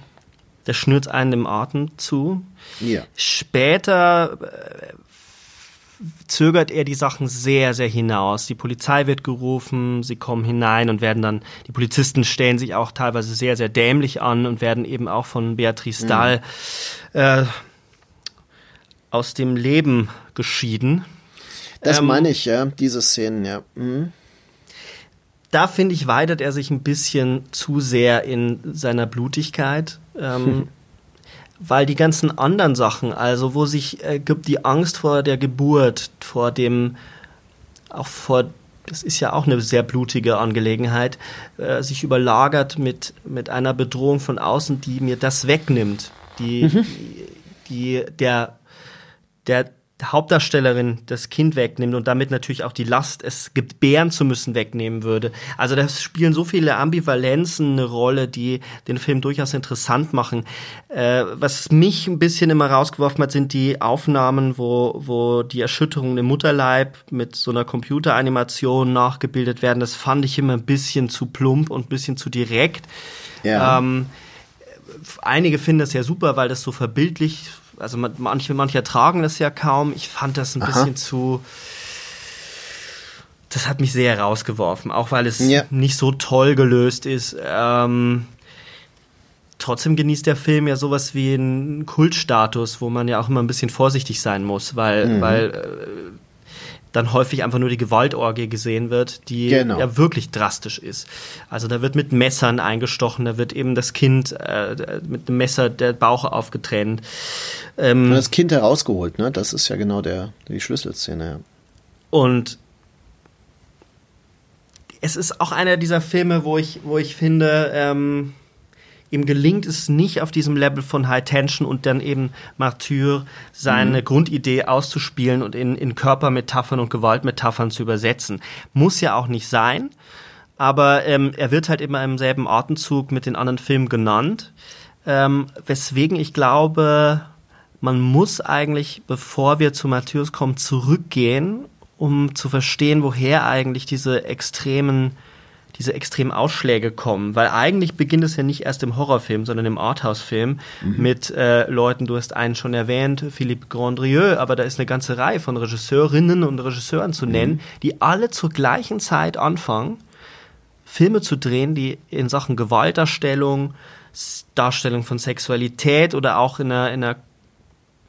der schnürt einen dem Atem zu. Ja. Später äh, zögert er die Sachen sehr, sehr hinaus. Die Polizei wird gerufen, sie kommen hinein und werden dann, die Polizisten stellen sich auch teilweise sehr, sehr dämlich an und werden eben auch von Beatrice mhm. Dahl äh, aus dem Leben geschieden. Das ähm, meine ich, ja, diese Szenen, ja. Mhm. Da finde ich, weitet er sich ein bisschen zu sehr in seiner Blutigkeit. Ähm, hm. Weil die ganzen anderen Sachen, also wo sich äh, die Angst vor der Geburt, vor dem, auch vor, das ist ja auch eine sehr blutige Angelegenheit, äh, sich überlagert mit, mit einer Bedrohung von außen, die mir das wegnimmt. Die, mhm. die, der der Hauptdarstellerin das Kind wegnimmt und damit natürlich auch die Last, es gebären zu müssen, wegnehmen würde. Also da spielen so viele Ambivalenzen eine Rolle, die den Film durchaus interessant machen. Äh, was mich ein bisschen immer rausgeworfen hat, sind die Aufnahmen, wo, wo die Erschütterungen im Mutterleib mit so einer Computeranimation nachgebildet werden. Das fand ich immer ein bisschen zu plump und ein bisschen zu direkt. Ja. Ähm, einige finden das ja super, weil das so verbildlich also manche, manche ertragen das ja kaum. Ich fand das ein Aha. bisschen zu. Das hat mich sehr rausgeworfen, auch weil es ja. nicht so toll gelöst ist. Ähm, trotzdem genießt der Film ja sowas wie einen Kultstatus, wo man ja auch immer ein bisschen vorsichtig sein muss, weil, mhm. weil äh, dann häufig einfach nur die Gewaltorgie gesehen wird, die genau. ja wirklich drastisch ist. Also da wird mit Messern eingestochen, da wird eben das Kind äh, mit einem Messer der Bauch aufgetrennt. Ähm, das Kind herausgeholt, ne? Das ist ja genau der die Schlüsselszene. Ja. Und es ist auch einer dieser Filme, wo ich, wo ich finde, ähm, ihm gelingt es nicht auf diesem Level von High Tension und dann eben Martyr seine mhm. Grundidee auszuspielen und in, in Körpermetaphern und Gewaltmetaphern zu übersetzen. Muss ja auch nicht sein, aber ähm, er wird halt immer im selben Atemzug mit den anderen Filmen genannt, ähm, weswegen ich glaube, man muss eigentlich, bevor wir zu Martyrs kommen, zurückgehen, um zu verstehen, woher eigentlich diese extremen diese extremen Ausschläge kommen, weil eigentlich beginnt es ja nicht erst im Horrorfilm, sondern im Arthouse-Film mhm. mit äh, Leuten, du hast einen schon erwähnt, Philippe Grandrieux, aber da ist eine ganze Reihe von Regisseurinnen und Regisseuren zu nennen, mhm. die alle zur gleichen Zeit anfangen, Filme zu drehen, die in Sachen Gewaltdarstellung, Darstellung von Sexualität oder auch in einer, in einer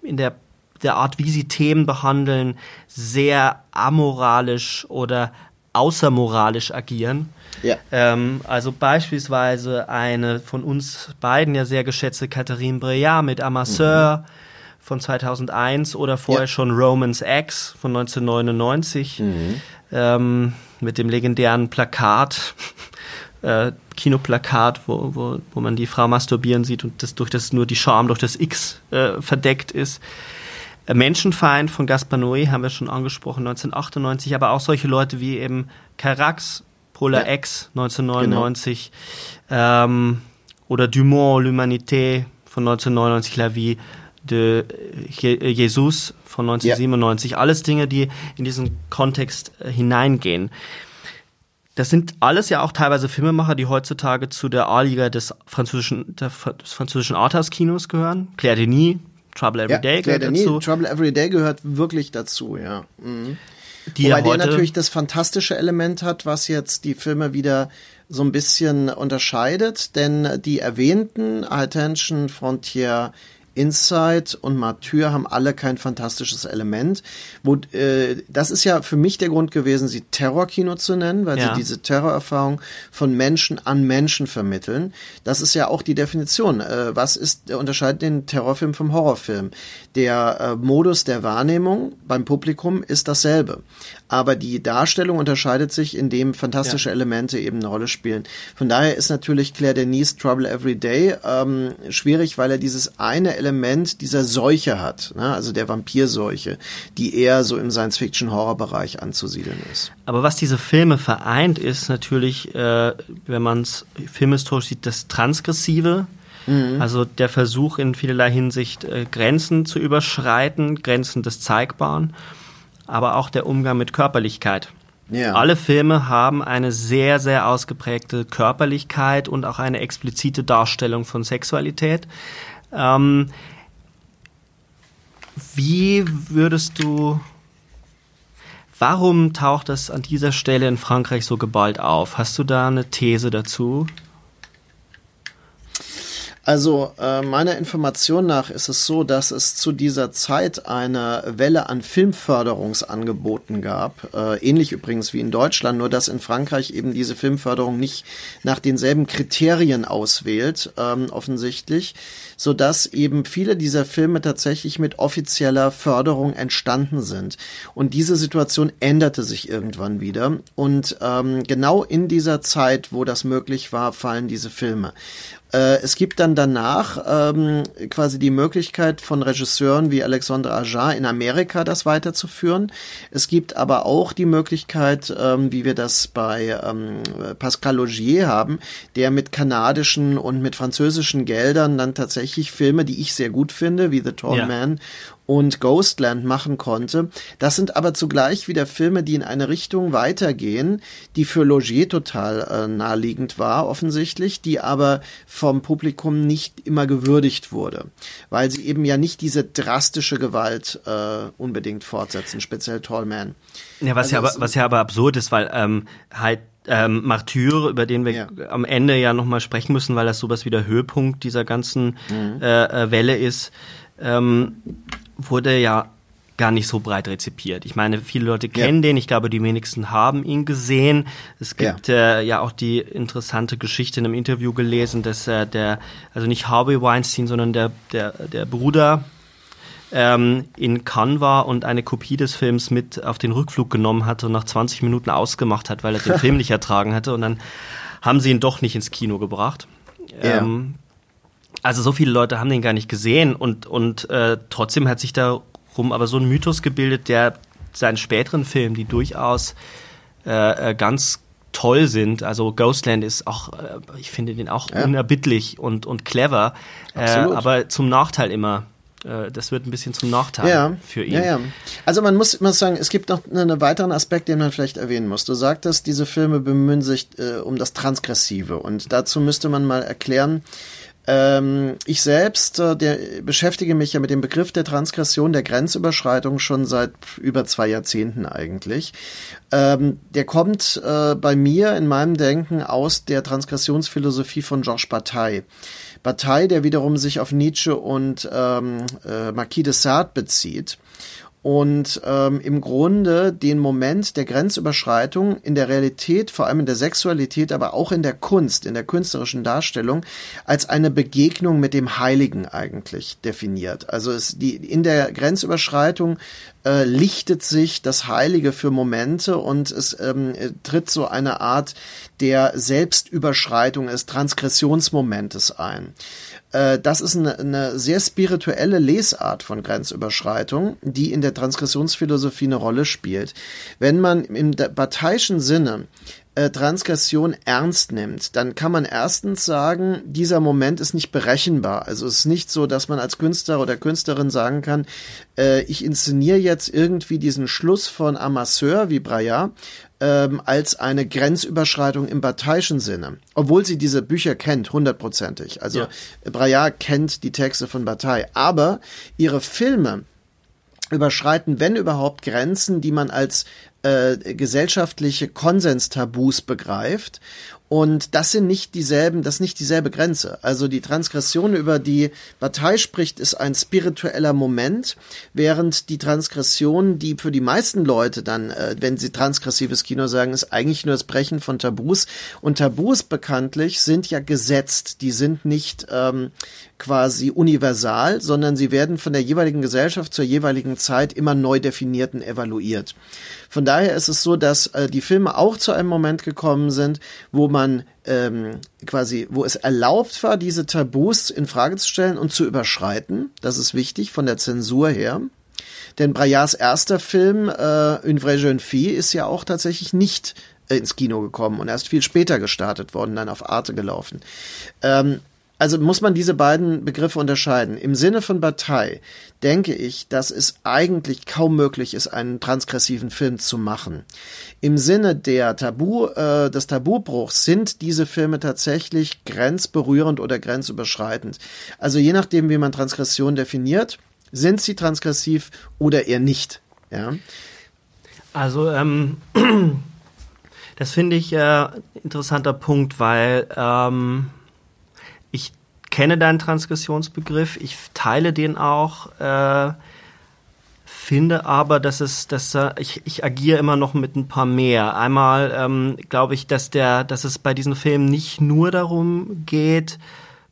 in der der Art, wie sie Themen behandeln, sehr amoralisch oder außermoralisch agieren. Ja. Ähm, also beispielsweise eine von uns beiden ja sehr geschätzte Catherine Breillat mit Amasseur mhm. von 2001 oder vorher ja. schon Romans X von 1999 mhm. ähm, mit dem legendären Plakat, äh, Kinoplakat, wo, wo, wo man die Frau masturbieren sieht und das durch das nur die Scham durch das X äh, verdeckt ist. Äh, Menschenfeind von Gaspar Noé haben wir schon angesprochen, 1998, aber auch solche Leute wie eben Carax, Polar ja. X 1999 genau. ähm, oder Dumont, L'Humanité von 1999, La Vie de Jesus von 1997. Ja. Alles Dinge, die in diesen Kontext äh, hineingehen. Das sind alles ja auch teilweise Filmemacher, die heutzutage zu der A-Liga des französischen, des französischen Arthouse-Kinos gehören. Claire Denis, Trouble Every ja, Day gehört Denis, dazu. Trouble Every Day gehört wirklich dazu, ja. Mhm. Die Wobei der natürlich das fantastische Element hat, was jetzt die Filme wieder so ein bisschen unterscheidet, denn die erwähnten Attention Frontier Inside und Martyr haben alle kein fantastisches Element. Wo, äh, das ist ja für mich der Grund gewesen, sie Terrorkino zu nennen, weil ja. sie diese Terrorerfahrung von Menschen an Menschen vermitteln. Das ist ja auch die Definition. Äh, was ist, unterscheidet den Terrorfilm vom Horrorfilm? Der äh, Modus der Wahrnehmung beim Publikum ist dasselbe aber die Darstellung unterscheidet sich, indem fantastische ja. Elemente eben eine Rolle spielen. Von daher ist natürlich Claire Denis Trouble Every Day ähm, schwierig, weil er dieses eine Element dieser Seuche hat, ne? also der Vampirseuche, die eher so im Science-Fiction-Horror-Bereich anzusiedeln ist. Aber was diese Filme vereint, ist natürlich, äh, wenn man es filmhistorisch sieht, das Transgressive, mhm. also der Versuch in vielerlei Hinsicht äh, Grenzen zu überschreiten, Grenzen des Zeigbaren aber auch der Umgang mit Körperlichkeit. Ja. Alle Filme haben eine sehr, sehr ausgeprägte Körperlichkeit und auch eine explizite Darstellung von Sexualität. Ähm, wie würdest du, warum taucht das an dieser Stelle in Frankreich so geballt auf? Hast du da eine These dazu? Also äh, meiner Information nach ist es so, dass es zu dieser Zeit eine Welle an Filmförderungsangeboten gab, äh, ähnlich übrigens wie in Deutschland, nur dass in Frankreich eben diese Filmförderung nicht nach denselben Kriterien auswählt, ähm, offensichtlich, so dass eben viele dieser Filme tatsächlich mit offizieller Förderung entstanden sind. Und diese Situation änderte sich irgendwann wieder. Und ähm, genau in dieser Zeit, wo das möglich war, fallen diese Filme. Äh, es gibt dann danach ähm, quasi die Möglichkeit von Regisseuren wie Alexandre Aja in Amerika das weiterzuführen. Es gibt aber auch die Möglichkeit, ähm, wie wir das bei ähm, Pascal Logier haben, der mit kanadischen und mit französischen Geldern dann tatsächlich Filme, die ich sehr gut finde, wie The Tall ja. Man und Ghostland machen konnte. Das sind aber zugleich wieder Filme, die in eine Richtung weitergehen, die für Logier total äh, naheliegend war, offensichtlich, die aber vom Publikum nicht immer gewürdigt wurde, weil sie eben ja nicht diese drastische Gewalt äh, unbedingt fortsetzen, speziell Tallman. Ja, was, also ja aber, was ja aber absurd ist, weil ähm, halt ähm, Martyr, über den wir ja. am Ende ja nochmal sprechen müssen, weil das sowas wie der Höhepunkt dieser ganzen mhm. äh, äh Welle ist. Ähm, wurde ja gar nicht so breit rezipiert. Ich meine, viele Leute kennen ja. den, ich glaube, die wenigsten haben ihn gesehen. Es gibt ja, äh, ja auch die interessante Geschichte in einem Interview gelesen, dass äh, der, also nicht Harvey Weinstein, sondern der, der, der Bruder ähm, in Cannes war und eine Kopie des Films mit auf den Rückflug genommen hatte und nach 20 Minuten ausgemacht hat, weil er den Film nicht ertragen hatte und dann haben sie ihn doch nicht ins Kino gebracht. Ja. Ähm, also so viele Leute haben den gar nicht gesehen und, und äh, trotzdem hat sich darum aber so ein Mythos gebildet, der seinen späteren Filmen, die durchaus äh, äh, ganz toll sind. Also Ghostland ist auch, äh, ich finde den auch ja. unerbittlich und, und clever, äh, aber zum Nachteil immer. Äh, das wird ein bisschen zum Nachteil ja, für ihn. Ja. Also man muss, muss sagen, es gibt noch einen weiteren Aspekt, den man vielleicht erwähnen muss. Du sagtest, diese Filme bemühen sich äh, um das Transgressive und dazu müsste man mal erklären, ähm, ich selbst äh, der, beschäftige mich ja mit dem Begriff der Transgression, der Grenzüberschreitung schon seit über zwei Jahrzehnten eigentlich. Ähm, der kommt äh, bei mir in meinem Denken aus der Transgressionsphilosophie von Georges Bataille. Bataille, der wiederum sich auf Nietzsche und ähm, äh, Marquis de Sade bezieht und ähm, im Grunde den Moment der Grenzüberschreitung in der Realität, vor allem in der Sexualität, aber auch in der Kunst, in der künstlerischen Darstellung, als eine Begegnung mit dem Heiligen eigentlich definiert. Also es, die, in der Grenzüberschreitung äh, lichtet sich das Heilige für Momente und es ähm, tritt so eine Art der Selbstüberschreitung des Transgressionsmomentes ein. Äh, das ist eine, eine sehr spirituelle Lesart von Grenzüberschreitung, die in der Transgressionsphilosophie eine Rolle spielt. Wenn man im bataischen Sinne äh, Transgression ernst nimmt, dann kann man erstens sagen, dieser Moment ist nicht berechenbar. Also es ist nicht so, dass man als Künstler oder Künstlerin sagen kann, äh, ich inszeniere jetzt irgendwie diesen Schluss von Amasseur wie Braillard ähm, als eine Grenzüberschreitung im bataischen Sinne. Obwohl sie diese Bücher kennt, hundertprozentig. Also ja. Braillard kennt die Texte von Bataille. Aber ihre Filme überschreiten, wenn überhaupt, Grenzen, die man als äh, gesellschaftliche Konsenstabus begreift und das sind nicht dieselben, das ist nicht dieselbe Grenze. Also die Transgression, über die Partei spricht, ist ein spiritueller Moment, während die Transgression, die für die meisten Leute dann, äh, wenn sie transgressives Kino sagen, ist eigentlich nur das Brechen von Tabus. Und Tabus bekanntlich sind ja gesetzt. Die sind nicht ähm, quasi universal, sondern sie werden von der jeweiligen Gesellschaft zur jeweiligen Zeit immer neu definiert und evaluiert. Von daher ist es so, dass äh, die Filme auch zu einem Moment gekommen sind, wo man ähm, quasi, wo es erlaubt war, diese Tabus in Frage zu stellen und zu überschreiten. Das ist wichtig von der Zensur her. Denn Braillards erster Film, äh, Une vraie jeune fille, ist ja auch tatsächlich nicht äh, ins Kino gekommen und erst viel später gestartet worden, dann auf Arte gelaufen. Ähm, also muss man diese beiden Begriffe unterscheiden. Im Sinne von Partei denke ich, dass es eigentlich kaum möglich ist, einen transgressiven Film zu machen. Im Sinne der Tabu, äh, des Tabubruchs sind diese Filme tatsächlich grenzberührend oder grenzüberschreitend. Also je nachdem, wie man Transgression definiert, sind sie transgressiv oder eher nicht. Ja. Also ähm, das finde ich äh, interessanter Punkt, weil ähm, kenne deinen Transgressionsbegriff, ich teile den auch, äh, finde aber, dass es, dass äh, ich, ich agiere immer noch mit ein paar mehr. Einmal ähm, glaube ich, dass der, dass es bei diesen Filmen nicht nur darum geht,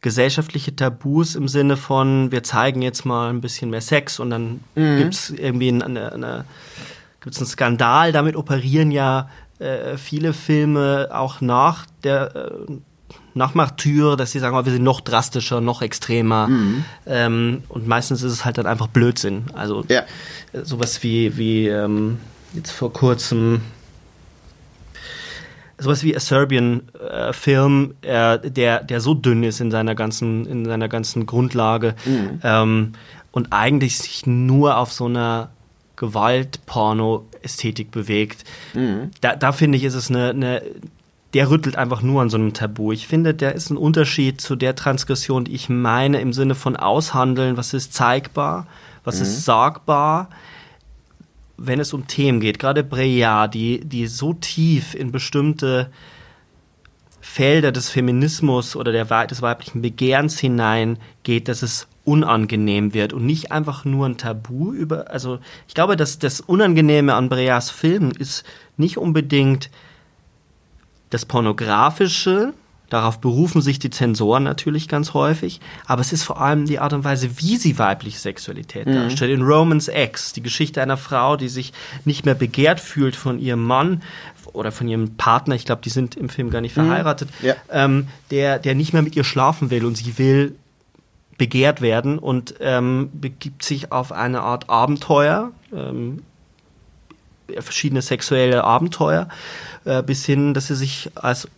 gesellschaftliche Tabus im Sinne von, wir zeigen jetzt mal ein bisschen mehr Sex und dann mhm. gibt es irgendwie eine, eine, gibt's einen Skandal. Damit operieren ja äh, viele Filme auch nach der äh, nach Martyr, dass sie sagen, oh, wir sind noch drastischer, noch extremer. Mhm. Ähm, und meistens ist es halt dann einfach Blödsinn. Also ja. sowas wie, wie ähm, jetzt vor kurzem sowas wie a Serbian äh, Film, äh, der, der so dünn ist in seiner ganzen, in seiner ganzen Grundlage mhm. ähm, und eigentlich sich nur auf so einer Gewalt-Porno-Ästhetik bewegt. Mhm. Da, da finde ich, ist es eine, eine der rüttelt einfach nur an so einem Tabu. Ich finde, der ist ein Unterschied zu der Transgression, die ich meine, im Sinne von aushandeln, was ist zeigbar, was mhm. ist sagbar, wenn es um Themen geht. Gerade Breya, die, die so tief in bestimmte Felder des Feminismus oder der, des weiblichen Begehrens hineingeht, dass es unangenehm wird und nicht einfach nur ein Tabu über, also ich glaube, dass das Unangenehme an Breas Filmen ist nicht unbedingt das Pornografische, darauf berufen sich die Zensoren natürlich ganz häufig, aber es ist vor allem die Art und Weise, wie sie weibliche Sexualität mhm. darstellt. In Romans X, die Geschichte einer Frau, die sich nicht mehr begehrt fühlt von ihrem Mann oder von ihrem Partner, ich glaube, die sind im Film gar nicht mhm. verheiratet, mhm. ja. ähm, der, der nicht mehr mit ihr schlafen will und sie will begehrt werden und ähm, begibt sich auf eine Art Abenteuer, ähm, verschiedene sexuelle Abenteuer äh, bis hin, dass sie sich als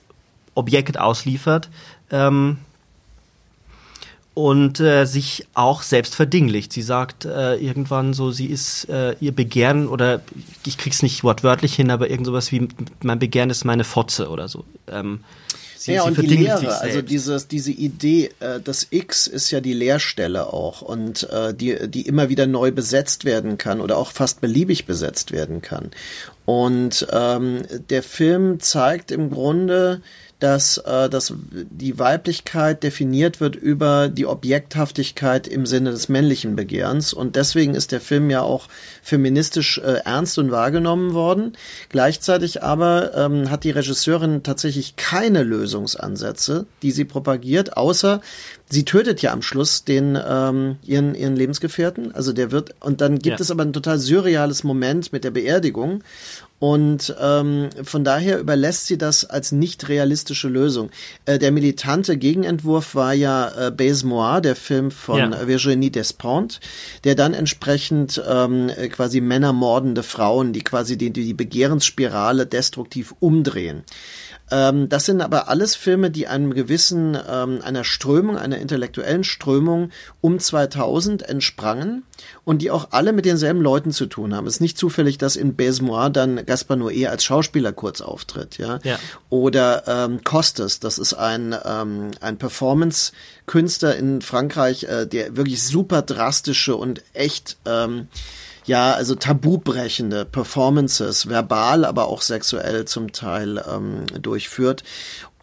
Objekt ausliefert ähm, und äh, sich auch selbst verdinglicht. Sie sagt äh, irgendwann so, sie ist äh, ihr Begehren oder ich krieg's nicht wortwörtlich hin, aber irgend sowas wie mein Begehren ist meine Fotze oder so. Ähm, Sie, ja, sie und die Lehre, also dieses, diese Idee, äh, das X ist ja die Leerstelle auch und äh, die, die immer wieder neu besetzt werden kann oder auch fast beliebig besetzt werden kann. Und ähm, der Film zeigt im Grunde, dass, äh, dass die Weiblichkeit definiert wird über die Objekthaftigkeit im Sinne des männlichen Begehrens. Und deswegen ist der Film ja auch feministisch äh, ernst und wahrgenommen worden. Gleichzeitig aber ähm, hat die Regisseurin tatsächlich keine Lösungsansätze, die sie propagiert, außer sie tötet ja am Schluss den ähm, ihren ihren Lebensgefährten. Also der wird und dann gibt ja. es aber ein total surreales Moment mit der Beerdigung und ähm, von daher überlässt sie das als nicht realistische Lösung. Äh, der militante Gegenentwurf war ja äh, Base Moir, der Film von ja. Virginie Despentes, der dann entsprechend ähm, quasi männermordende Frauen, die quasi die, die Begehrensspirale destruktiv umdrehen. Ähm, das sind aber alles Filme, die einem gewissen, ähm, einer Strömung, einer intellektuellen Strömung um 2000 entsprangen und die auch alle mit denselben Leuten zu tun haben. Es ist nicht zufällig, dass in Besmois dann Gaspar Noé als Schauspieler kurz auftritt, ja. ja. Oder ähm, Costes, das ist ein, ähm, ein Performance-Künstler in Frankreich, äh, der wirklich super drastische und echt ähm, ja, also tabubrechende Performances, verbal, aber auch sexuell zum Teil ähm, durchführt.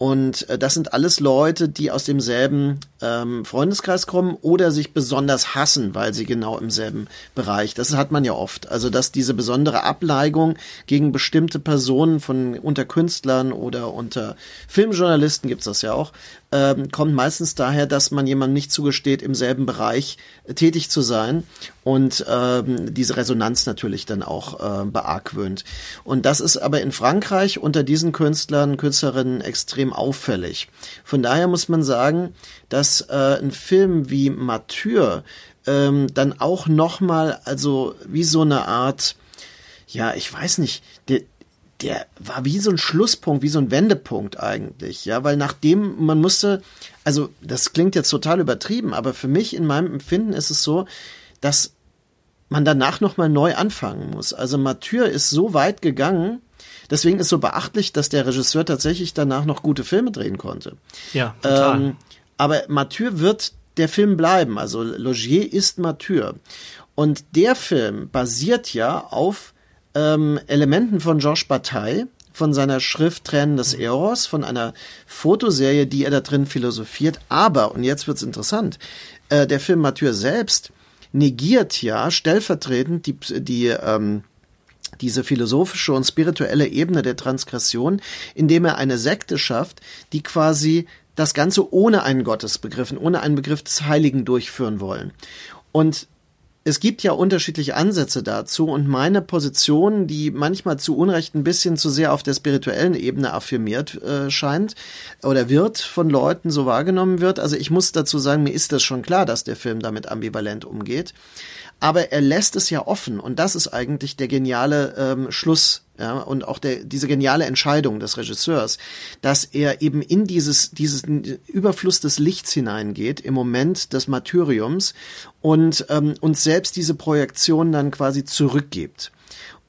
Und äh, das sind alles Leute, die aus demselben ähm, Freundeskreis kommen oder sich besonders hassen, weil sie genau im selben Bereich. Das hat man ja oft. Also dass diese besondere Ableigung gegen bestimmte Personen von unter Künstlern oder unter Filmjournalisten gibt's das ja auch, ähm, kommt meistens daher, dass man jemandem nicht zugesteht, im selben Bereich äh, tätig zu sein und ähm, diese Resonanz natürlich dann auch äh, beargwöhnt. Und das ist aber in Frankreich unter diesen Künstlern, Künstlerinnen extrem auffällig. Von daher muss man sagen, dass äh, ein Film wie Mathieu ähm, dann auch nochmal, also wie so eine Art, ja, ich weiß nicht, der, der war wie so ein Schlusspunkt, wie so ein Wendepunkt eigentlich, ja, weil nachdem man musste, also das klingt jetzt total übertrieben, aber für mich in meinem Empfinden ist es so, dass man danach nochmal neu anfangen muss. Also Mathieu ist so weit gegangen, deswegen ist so beachtlich, dass der Regisseur tatsächlich danach noch gute Filme drehen konnte. Ja, total. Ähm, aber Mathieu wird der Film bleiben. Also Logier ist Mathieu. Und der Film basiert ja auf ähm, Elementen von Georges Bataille, von seiner Schrift Tränen des Eros, von einer Fotoserie, die er da drin philosophiert. Aber, und jetzt wird's interessant, äh, der Film Mathieu selbst negiert ja stellvertretend die, die ähm, diese philosophische und spirituelle Ebene der Transgression, indem er eine Sekte schafft, die quasi das Ganze ohne einen Gottesbegriff, ohne einen Begriff des Heiligen durchführen wollen. Und es gibt ja unterschiedliche Ansätze dazu und meine Position, die manchmal zu Unrecht ein bisschen zu sehr auf der spirituellen Ebene affirmiert äh, scheint oder wird von Leuten so wahrgenommen wird. Also ich muss dazu sagen, mir ist das schon klar, dass der Film damit ambivalent umgeht aber er lässt es ja offen und das ist eigentlich der geniale ähm, Schluss ja, und auch der, diese geniale Entscheidung des Regisseurs, dass er eben in dieses, dieses Überfluss des Lichts hineingeht im Moment des Martyriums und ähm, uns selbst diese Projektion dann quasi zurückgibt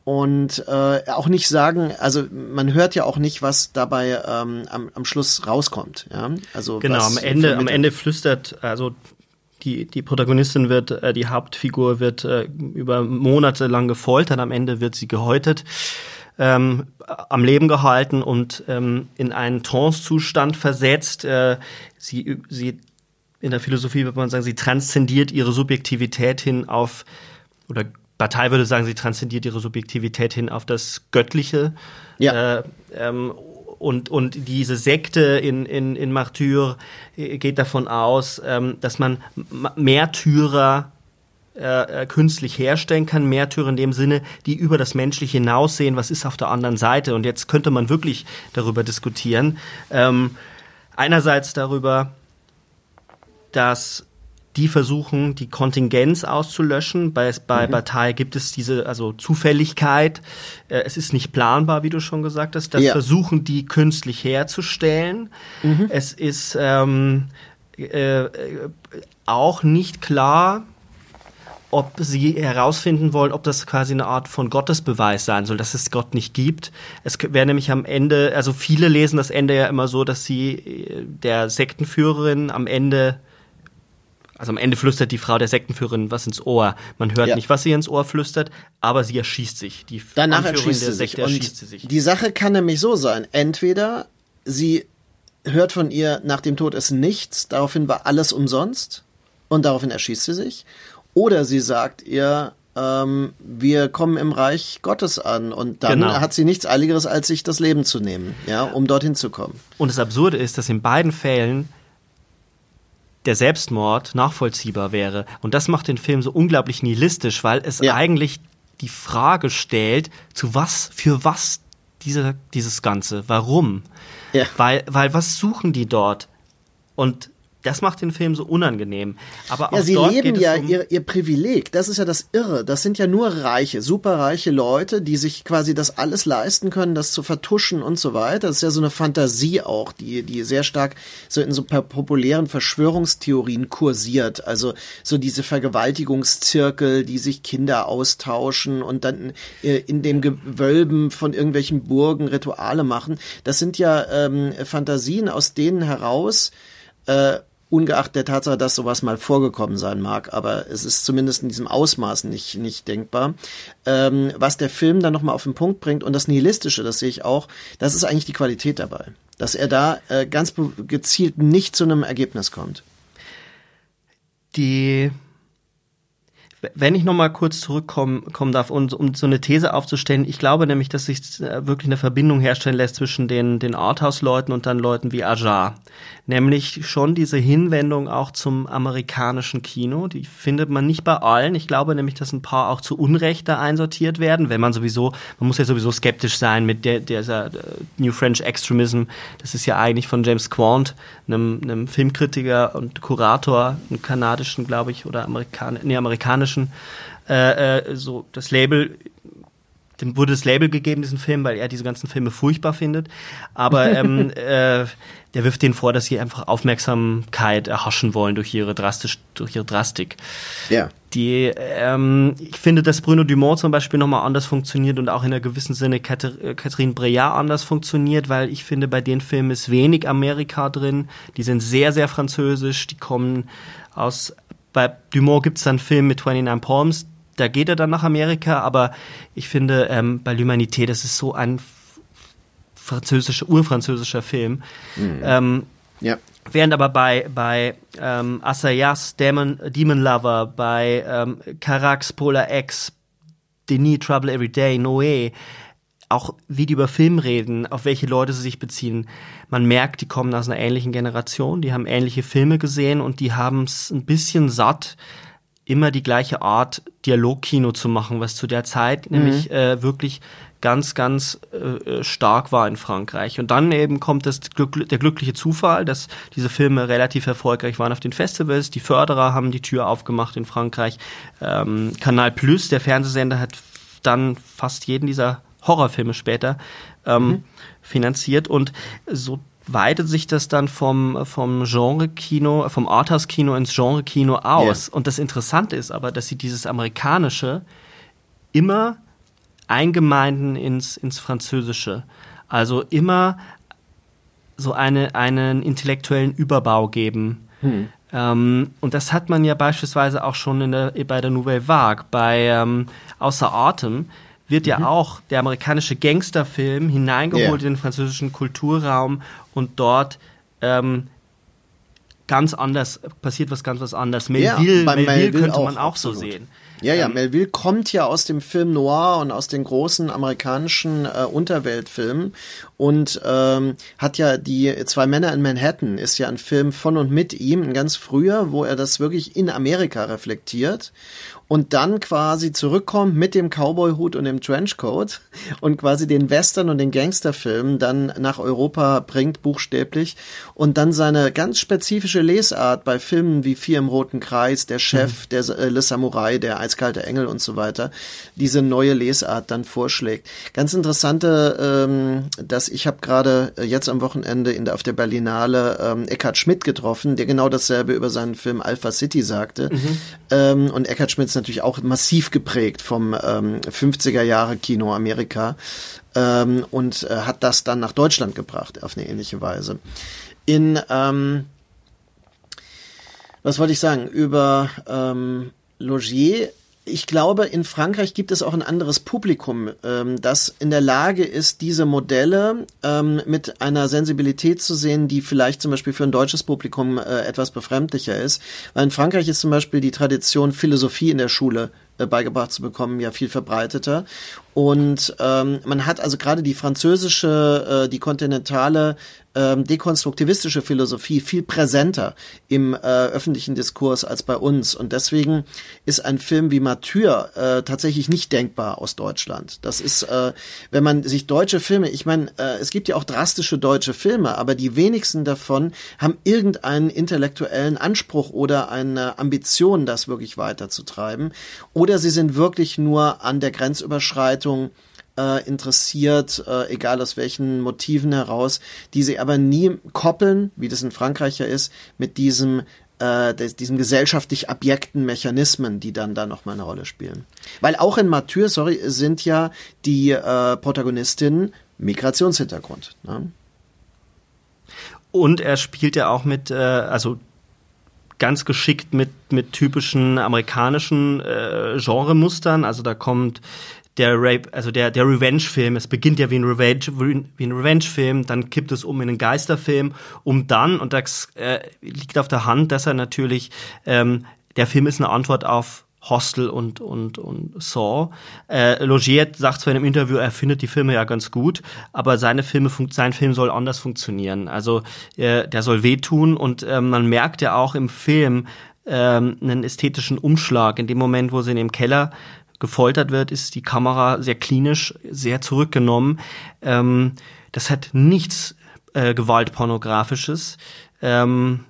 und äh, auch nicht sagen, also man hört ja auch nicht, was dabei ähm, am, am Schluss rauskommt. Ja? Also genau, am Ende, am Ende flüstert, also die, die Protagonistin wird, äh, die Hauptfigur wird äh, über Monate lang gefoltert, am Ende wird sie gehäutet, ähm, am Leben gehalten und ähm, in einen Trance-Zustand versetzt. Äh, sie, sie, in der Philosophie würde man sagen, sie transzendiert ihre Subjektivität hin auf, oder Partei würde sagen, sie transzendiert ihre Subjektivität hin auf das Göttliche. Ja. Äh, ähm, und, und diese Sekte in, in, in Martyr geht davon aus, ähm, dass man Märtyrer äh, äh, künstlich herstellen kann, Märtyrer in dem Sinne, die über das Menschliche hinaussehen, was ist auf der anderen Seite. Und jetzt könnte man wirklich darüber diskutieren. Ähm, einerseits darüber, dass die versuchen, die Kontingenz auszulöschen. Bei, bei mhm. Partei gibt es diese, also Zufälligkeit. Äh, es ist nicht planbar, wie du schon gesagt hast. Das ja. versuchen die künstlich herzustellen. Mhm. Es ist ähm, äh, auch nicht klar, ob sie herausfinden wollen, ob das quasi eine Art von Gottesbeweis sein soll, dass es Gott nicht gibt. Es wäre nämlich am Ende, also viele lesen das Ende ja immer so, dass sie äh, der Sektenführerin am Ende also am Ende flüstert die Frau der Sektenführerin was ins Ohr. Man hört ja. nicht, was sie ins Ohr flüstert, aber sie erschießt sich. Die Danach erschießt sie, sich. Erschießt sie sich. Die Sache kann nämlich so sein. Entweder sie hört von ihr, nach dem Tod ist nichts, daraufhin war alles umsonst und daraufhin erschießt sie sich. Oder sie sagt ihr, ähm, wir kommen im Reich Gottes an und dann genau. hat sie nichts Eiligeres, als sich das Leben zu nehmen, ja, um dorthin zu kommen. Und das Absurde ist, dass in beiden Fällen der Selbstmord nachvollziehbar wäre. Und das macht den Film so unglaublich nihilistisch, weil es ja. eigentlich die Frage stellt, zu was, für was diese, dieses Ganze, warum? Ja. Weil, weil was suchen die dort? Und das macht den Film so unangenehm. Aber ja, sie leben ja um ihr, ihr Privileg. Das ist ja das Irre. Das sind ja nur reiche, superreiche Leute, die sich quasi das alles leisten können, das zu vertuschen und so weiter. Das ist ja so eine Fantasie auch, die, die sehr stark so in so populären Verschwörungstheorien kursiert. Also so diese Vergewaltigungszirkel, die sich Kinder austauschen und dann äh, in dem Gewölben von irgendwelchen Burgen Rituale machen. Das sind ja ähm, Fantasien, aus denen heraus äh, ungeachtet der Tatsache, dass sowas mal vorgekommen sein mag, aber es ist zumindest in diesem Ausmaß nicht, nicht denkbar. Ähm, was der Film dann nochmal auf den Punkt bringt und das Nihilistische, das sehe ich auch, das ist eigentlich die Qualität dabei. Dass er da äh, ganz gezielt nicht zu einem Ergebnis kommt. Die wenn ich noch mal kurz zurückkommen kommen darf, und, um so eine These aufzustellen, ich glaube nämlich, dass sich äh, wirklich eine Verbindung herstellen lässt zwischen den, den Arthouse-Leuten und dann Leuten wie Ajar. Nämlich schon diese Hinwendung auch zum amerikanischen Kino. Die findet man nicht bei allen. Ich glaube nämlich, dass ein paar auch zu Unrecht da einsortiert werden, wenn man sowieso, man muss ja sowieso skeptisch sein mit der, dieser äh, New French Extremism. Das ist ja eigentlich von James Quant, einem, einem Filmkritiker und Kurator, einem kanadischen, glaube ich, oder Amerikan nee, amerikanischen äh, äh, so das Label dem wurde das Label gegeben, diesen Film, weil er diese ganzen Filme furchtbar findet. Aber ähm, äh, der wirft denen vor, dass sie einfach Aufmerksamkeit erhaschen wollen durch ihre drastisch, durch ihre Drastik. Ja. Die, ähm, ich finde, dass Bruno Dumont zum Beispiel nochmal anders funktioniert und auch in einer gewissen Sinne äh, Catherine Breillat anders funktioniert, weil ich finde, bei den Filmen ist wenig Amerika drin. Die sind sehr, sehr französisch. Die kommen aus bei Dumont gibt es dann einen Film mit 29 Palms, da geht er dann nach Amerika, aber ich finde, ähm, bei L'Humanité, das ist so ein französischer, urfranzösischer Film. Mhm. Ähm, ja. Während aber bei, bei ähm, Asayas, Demon, Demon Lover, bei ähm, Carax, Polar X, Denis, Trouble Every Day, Noé, auch wie die über Film reden, auf welche Leute sie sich beziehen. Man merkt, die kommen aus einer ähnlichen Generation, die haben ähnliche Filme gesehen und die haben es ein bisschen satt, immer die gleiche Art Dialogkino zu machen, was zu der Zeit mhm. nämlich äh, wirklich ganz, ganz äh, stark war in Frankreich. Und dann eben kommt das Glück, der glückliche Zufall, dass diese Filme relativ erfolgreich waren auf den Festivals. Die Förderer haben die Tür aufgemacht in Frankreich. Ähm, Kanal Plus, der Fernsehsender, hat dann fast jeden dieser Horrorfilme später ähm, mhm. finanziert und so weitet sich das dann vom, vom Genre-Kino, vom Arthouse-Kino ins Genre-Kino aus. Yeah. Und das Interessante ist aber, dass sie dieses Amerikanische immer eingemeinden ins, ins Französische. Also immer so eine, einen intellektuellen Überbau geben. Hm. Ähm, und das hat man ja beispielsweise auch schon in der, bei der Nouvelle Vague, bei ähm, Außer Atem wird ja mhm. auch der amerikanische Gangsterfilm hineingeholt yeah. in den französischen Kulturraum und dort ähm, ganz anders, passiert was ganz was anderes. Melville, ja, Melville, Melville könnte man auch absolut. so sehen. Ja, ja, ähm, Melville kommt ja aus dem Film Noir und aus den großen amerikanischen äh, Unterweltfilmen und ähm, hat ja die zwei Männer in Manhattan ist ja ein Film von und mit ihm, ein ganz früher, wo er das wirklich in Amerika reflektiert und dann quasi zurückkommt mit dem Cowboy-Hut und dem Trenchcoat und quasi den Western und den Gangsterfilm dann nach Europa bringt, buchstäblich, und dann seine ganz spezifische Lesart bei Filmen wie Vier im Roten Kreis, Der Chef, mhm. der äh, Le Samurai, der Eiskalte Engel und so weiter, diese neue Lesart dann vorschlägt. Ganz interessante, ähm, dass ich habe gerade äh, jetzt am Wochenende in der, auf der Berlinale ähm, Eckhard Schmidt getroffen, der genau dasselbe über seinen Film Alpha City sagte. Mhm. Ähm, und Eckhard Schmidt ist natürlich auch massiv geprägt vom ähm, 50er Jahre Kino Amerika ähm, und äh, hat das dann nach Deutschland gebracht auf eine ähnliche Weise. In ähm, was wollte ich sagen über ähm, Logier ich glaube, in Frankreich gibt es auch ein anderes Publikum, ähm, das in der Lage ist, diese Modelle ähm, mit einer Sensibilität zu sehen, die vielleicht zum Beispiel für ein deutsches Publikum äh, etwas befremdlicher ist. Weil in Frankreich ist zum Beispiel die Tradition Philosophie in der Schule äh, beigebracht zu bekommen, ja viel verbreiteter. Und ähm, man hat also gerade die französische, äh, die kontinentale ähm, dekonstruktivistische Philosophie viel präsenter im äh, öffentlichen Diskurs als bei uns. Und deswegen ist ein Film wie Mathieu äh, tatsächlich nicht denkbar aus Deutschland. Das ist, äh, wenn man sich deutsche Filme, ich meine, äh, es gibt ja auch drastische deutsche Filme, aber die wenigsten davon haben irgendeinen intellektuellen Anspruch oder eine Ambition, das wirklich weiterzutreiben. Oder sie sind wirklich nur an der Grenzüberschreitung äh, interessiert, äh, egal aus welchen Motiven heraus, die sie aber nie koppeln, wie das in Frankreich ja ist, mit diesem äh, gesellschaftlich abjekten Mechanismen, die dann da nochmal eine Rolle spielen. Weil auch in Mathieu, sorry, sind ja die äh, Protagonistinnen Migrationshintergrund. Ne? Und er spielt ja auch mit, äh, also ganz geschickt mit, mit typischen amerikanischen äh, Genremustern. Also da kommt der Rape, also der, der Revenge-Film, es beginnt ja wie ein Revenge, wie ein Revenge-Film, dann kippt es um in einen Geisterfilm, um dann, und das äh, liegt auf der Hand, dass er natürlich, ähm, der Film ist eine Antwort auf Hostel und, und, und Saw. Äh, Logier sagt zwar in einem Interview, er findet die Filme ja ganz gut, aber seine Filme, sein Film soll anders funktionieren. Also äh, der soll wehtun und äh, man merkt ja auch im Film ähm, einen ästhetischen Umschlag. In dem Moment, wo sie in dem Keller gefoltert wird, ist die Kamera sehr klinisch, sehr zurückgenommen. Ähm, das hat nichts äh, Gewaltpornografisches. Ähm,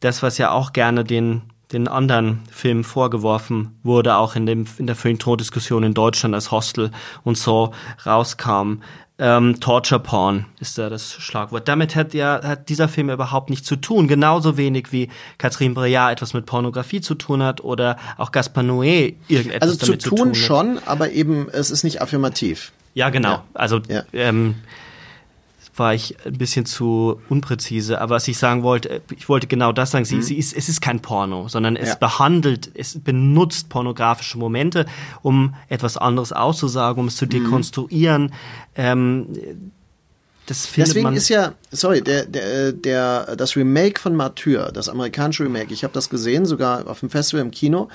das, was ja auch gerne den den anderen Filmen vorgeworfen wurde, auch in, dem, in der Feuilleton-Diskussion in Deutschland, als Hostel und so rauskam. Ähm, Torture Porn ist da das Schlagwort. Damit hat ja hat dieser Film überhaupt nichts zu tun. Genauso wenig wie Catherine Breillat etwas mit Pornografie zu tun hat oder auch Gaspar Noé irgendetwas also damit zu tun. Also zu tun schon, aber eben es ist nicht affirmativ. Ja, genau. Ja. Also ja. Ähm, war ich ein bisschen zu unpräzise. Aber was ich sagen wollte, ich wollte genau das sagen. Sie, mhm. sie ist, es ist kein Porno, sondern es ja. behandelt, es benutzt pornografische Momente, um etwas anderes auszusagen, um es zu mhm. dekonstruieren. Mhm. Ähm, das Deswegen ist ja, sorry, der, der, der, das Remake von Martyr, das amerikanische Remake, ich habe das gesehen, sogar auf dem Festival im Kino.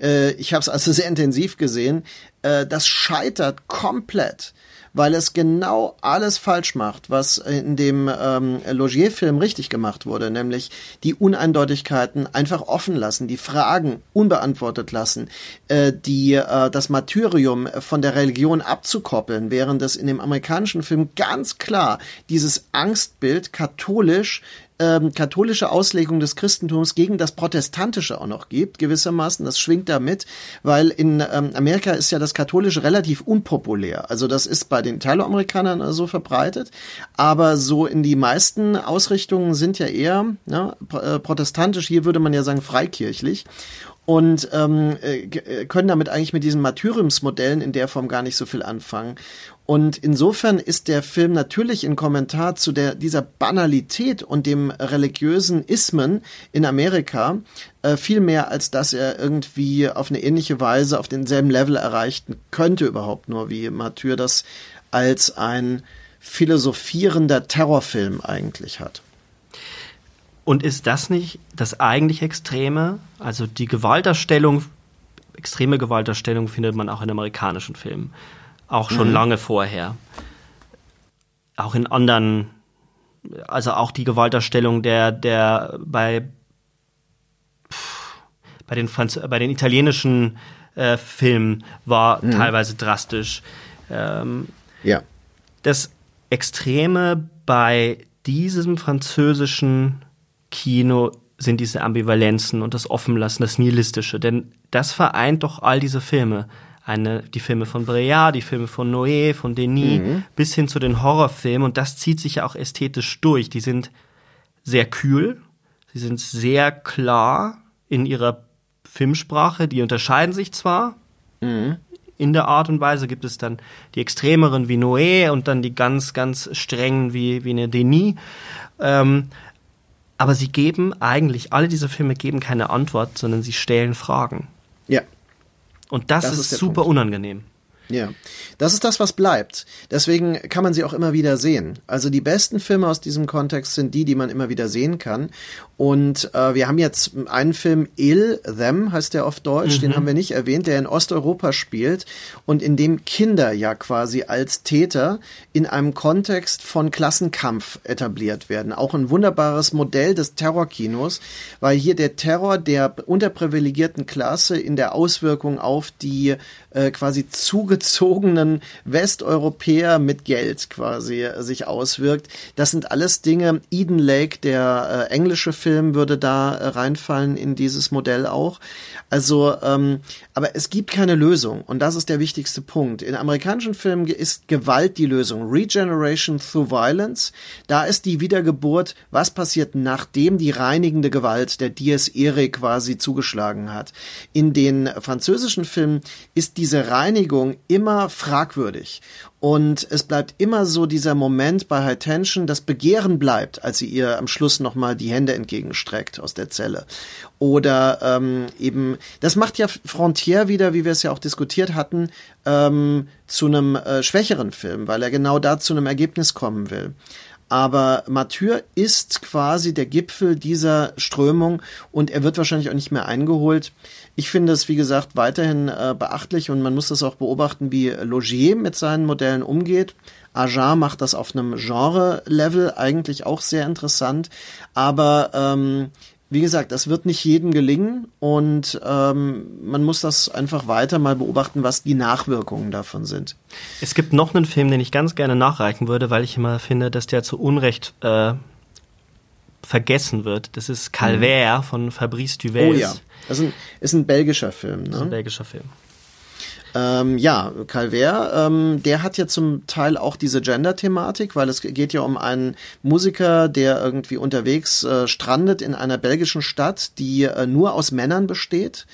Äh, ich habe es also sehr intensiv gesehen. Äh, das scheitert komplett weil es genau alles falsch macht, was in dem ähm, Logier-Film richtig gemacht wurde, nämlich die Uneindeutigkeiten einfach offen lassen, die Fragen unbeantwortet lassen, äh, die äh, das Martyrium von der Religion abzukoppeln, während es in dem amerikanischen Film ganz klar dieses Angstbild katholisch ähm, katholische Auslegung des Christentums gegen das protestantische auch noch gibt, gewissermaßen. Das schwingt da mit, weil in ähm, Amerika ist ja das katholische relativ unpopulär. Also das ist bei den Italoamerikanern so verbreitet, aber so in die meisten Ausrichtungen sind ja eher ja, äh, protestantisch. Hier würde man ja sagen freikirchlich und ähm, äh, äh, können damit eigentlich mit diesen Martyriumsmodellen in der Form gar nicht so viel anfangen. Und insofern ist der Film natürlich ein Kommentar zu der, dieser Banalität und dem religiösen Ismen in Amerika äh, viel mehr, als dass er irgendwie auf eine ähnliche Weise auf denselben Level erreichen könnte, überhaupt nur wie Mathieu das als ein philosophierender Terrorfilm eigentlich hat. Und ist das nicht das eigentlich Extreme? Also die Gewalterstellung, extreme Gewalterstellung findet man auch in amerikanischen Filmen auch schon mhm. lange vorher. Auch in anderen, also auch die Gewalterstellung der, der bei, bei den, Franz bei den italienischen äh, Filmen war mhm. teilweise drastisch. Ähm, ja. Das Extreme bei diesem französischen Kino sind diese Ambivalenzen und das Offenlassen, das Nihilistische. Denn das vereint doch all diese Filme eine, die Filme von Breillat, die Filme von Noé, von Denis, mhm. bis hin zu den Horrorfilmen. Und das zieht sich ja auch ästhetisch durch. Die sind sehr kühl, sie sind sehr klar in ihrer Filmsprache. Die unterscheiden sich zwar. Mhm. In der Art und Weise gibt es dann die extremeren wie Noé und dann die ganz, ganz strengen wie, wie eine Denis. Ähm, aber sie geben eigentlich, alle diese Filme geben keine Antwort, sondern sie stellen Fragen. Ja, Und das, das ist, ist super Punkt. unangenehm. Ja, das ist das, was bleibt. Deswegen kann man sie auch immer wieder sehen. Also die besten Filme aus diesem Kontext sind die, die man immer wieder sehen kann. Und äh, wir haben jetzt einen Film, Il, Them heißt der auf Deutsch, mhm. den haben wir nicht erwähnt, der in Osteuropa spielt und in dem Kinder ja quasi als Täter in einem Kontext von Klassenkampf etabliert werden. Auch ein wunderbares Modell des Terrorkinos, weil hier der Terror der unterprivilegierten Klasse in der Auswirkung auf die äh, quasi zugezogenen Westeuropäer mit Geld quasi äh, sich auswirkt. Das sind alles Dinge, Eden Lake, der äh, englische Film, würde da äh, reinfallen in dieses Modell auch. Also, ähm, aber es gibt keine Lösung und das ist der wichtigste Punkt. In amerikanischen Filmen ist Gewalt die Lösung. Regeneration through Violence. Da ist die Wiedergeburt, was passiert, nachdem die reinigende Gewalt der Dies Irae quasi zugeschlagen hat. In den französischen Filmen ist diese Reinigung immer fragwürdig. Und es bleibt immer so dieser Moment bei High Tension, das Begehren bleibt, als sie ihr am Schluss nochmal die Hände entgegenstreckt aus der Zelle. Oder ähm, eben, das macht ja Frontier wieder, wie wir es ja auch diskutiert hatten, ähm, zu einem äh, schwächeren Film, weil er genau da zu einem Ergebnis kommen will. Aber Mathieu ist quasi der Gipfel dieser Strömung und er wird wahrscheinlich auch nicht mehr eingeholt. Ich finde es, wie gesagt, weiterhin äh, beachtlich und man muss das auch beobachten, wie Logier mit seinen Modellen umgeht. Ajar macht das auf einem Genre-Level eigentlich auch sehr interessant. Aber ähm, wie gesagt, das wird nicht jedem gelingen und ähm, man muss das einfach weiter mal beobachten, was die Nachwirkungen davon sind. Es gibt noch einen Film, den ich ganz gerne nachreichen würde, weil ich immer finde, dass der zu Unrecht äh, vergessen wird. Das ist Calvaire mhm. von Fabrice Duvels. Oh ja, das ist ein, ist ein belgischer Film. Ne? Das ist ein belgischer Film. Ähm, ja, Calvert, ähm, der hat ja zum Teil auch diese Gender-Thematik, weil es geht ja um einen Musiker, der irgendwie unterwegs äh, strandet in einer belgischen Stadt, die äh, nur aus Männern besteht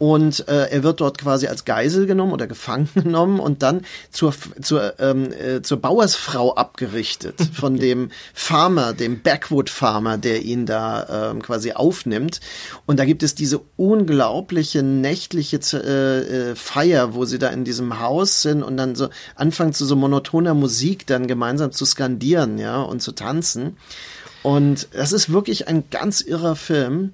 und äh, er wird dort quasi als Geisel genommen oder gefangen genommen und dann zur zur ähm, äh, zur Bauersfrau abgerichtet von dem Farmer, dem Backwood Farmer, der ihn da ähm, quasi aufnimmt. Und da gibt es diese unglaubliche nächtliche äh, äh, Feier, wo sie da in diesem Haus sind und dann so anfangen zu so monotoner Musik dann gemeinsam zu skandieren, ja und zu tanzen. Und das ist wirklich ein ganz irrer Film.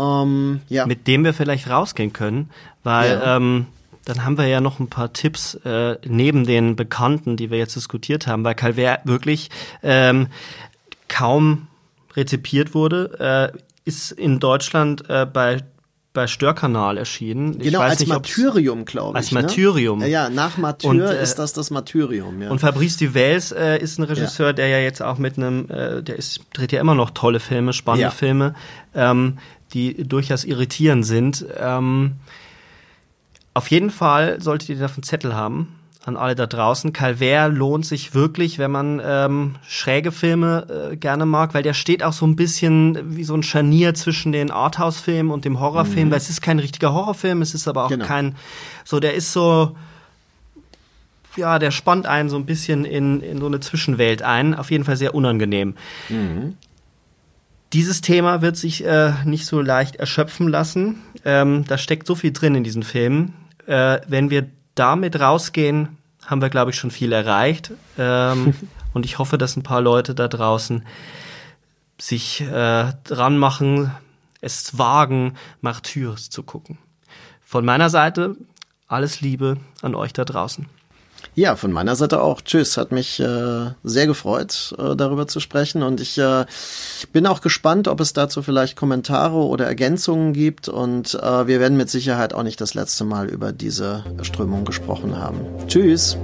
Ähm, ja. Mit dem wir vielleicht rausgehen können, weil ja. ähm, dann haben wir ja noch ein paar Tipps äh, neben den Bekannten, die wir jetzt diskutiert haben, weil Calvert wirklich ähm, kaum rezipiert wurde, äh, ist in Deutschland äh, bei bei Störkanal erschienen. Genau, als nicht, Martyrium, glaube ich. Als ne? Martyrium. Ja, ja, nach Martyr und, äh, ist das das Martyrium. Ja. Und Fabrice Duvels äh, ist ein Regisseur, ja. der ja jetzt auch mit einem, äh, der ist, dreht ja immer noch tolle Filme, spannende. Filme. Ähm, die durchaus irritierend sind. Ähm, auf jeden Fall solltet ihr davon Zettel haben an alle da draußen. Calvert lohnt sich wirklich, wenn man ähm, schräge Filme äh, gerne mag, weil der steht auch so ein bisschen wie so ein Scharnier zwischen den Arthouse-Filmen und dem Horrorfilm, mhm. weil es ist kein richtiger Horrorfilm, es ist aber auch genau. kein, so der ist so, ja, der spannt einen so ein bisschen in, in so eine Zwischenwelt ein, auf jeden Fall sehr unangenehm. Mhm. Dieses Thema wird sich äh, nicht so leicht erschöpfen lassen. Ähm, da steckt so viel drin in diesen Filmen. Äh, wenn wir damit rausgehen, haben wir, glaube ich, schon viel erreicht. Ähm, und ich hoffe, dass ein paar Leute da draußen sich äh, dran machen, es wagen, Martyrs zu gucken. Von meiner Seite alles Liebe an euch da draußen. Ja, von meiner Seite auch. Tschüss, hat mich äh, sehr gefreut, äh, darüber zu sprechen. Und ich äh, bin auch gespannt, ob es dazu vielleicht Kommentare oder Ergänzungen gibt. Und äh, wir werden mit Sicherheit auch nicht das letzte Mal über diese Strömung gesprochen haben. Tschüss.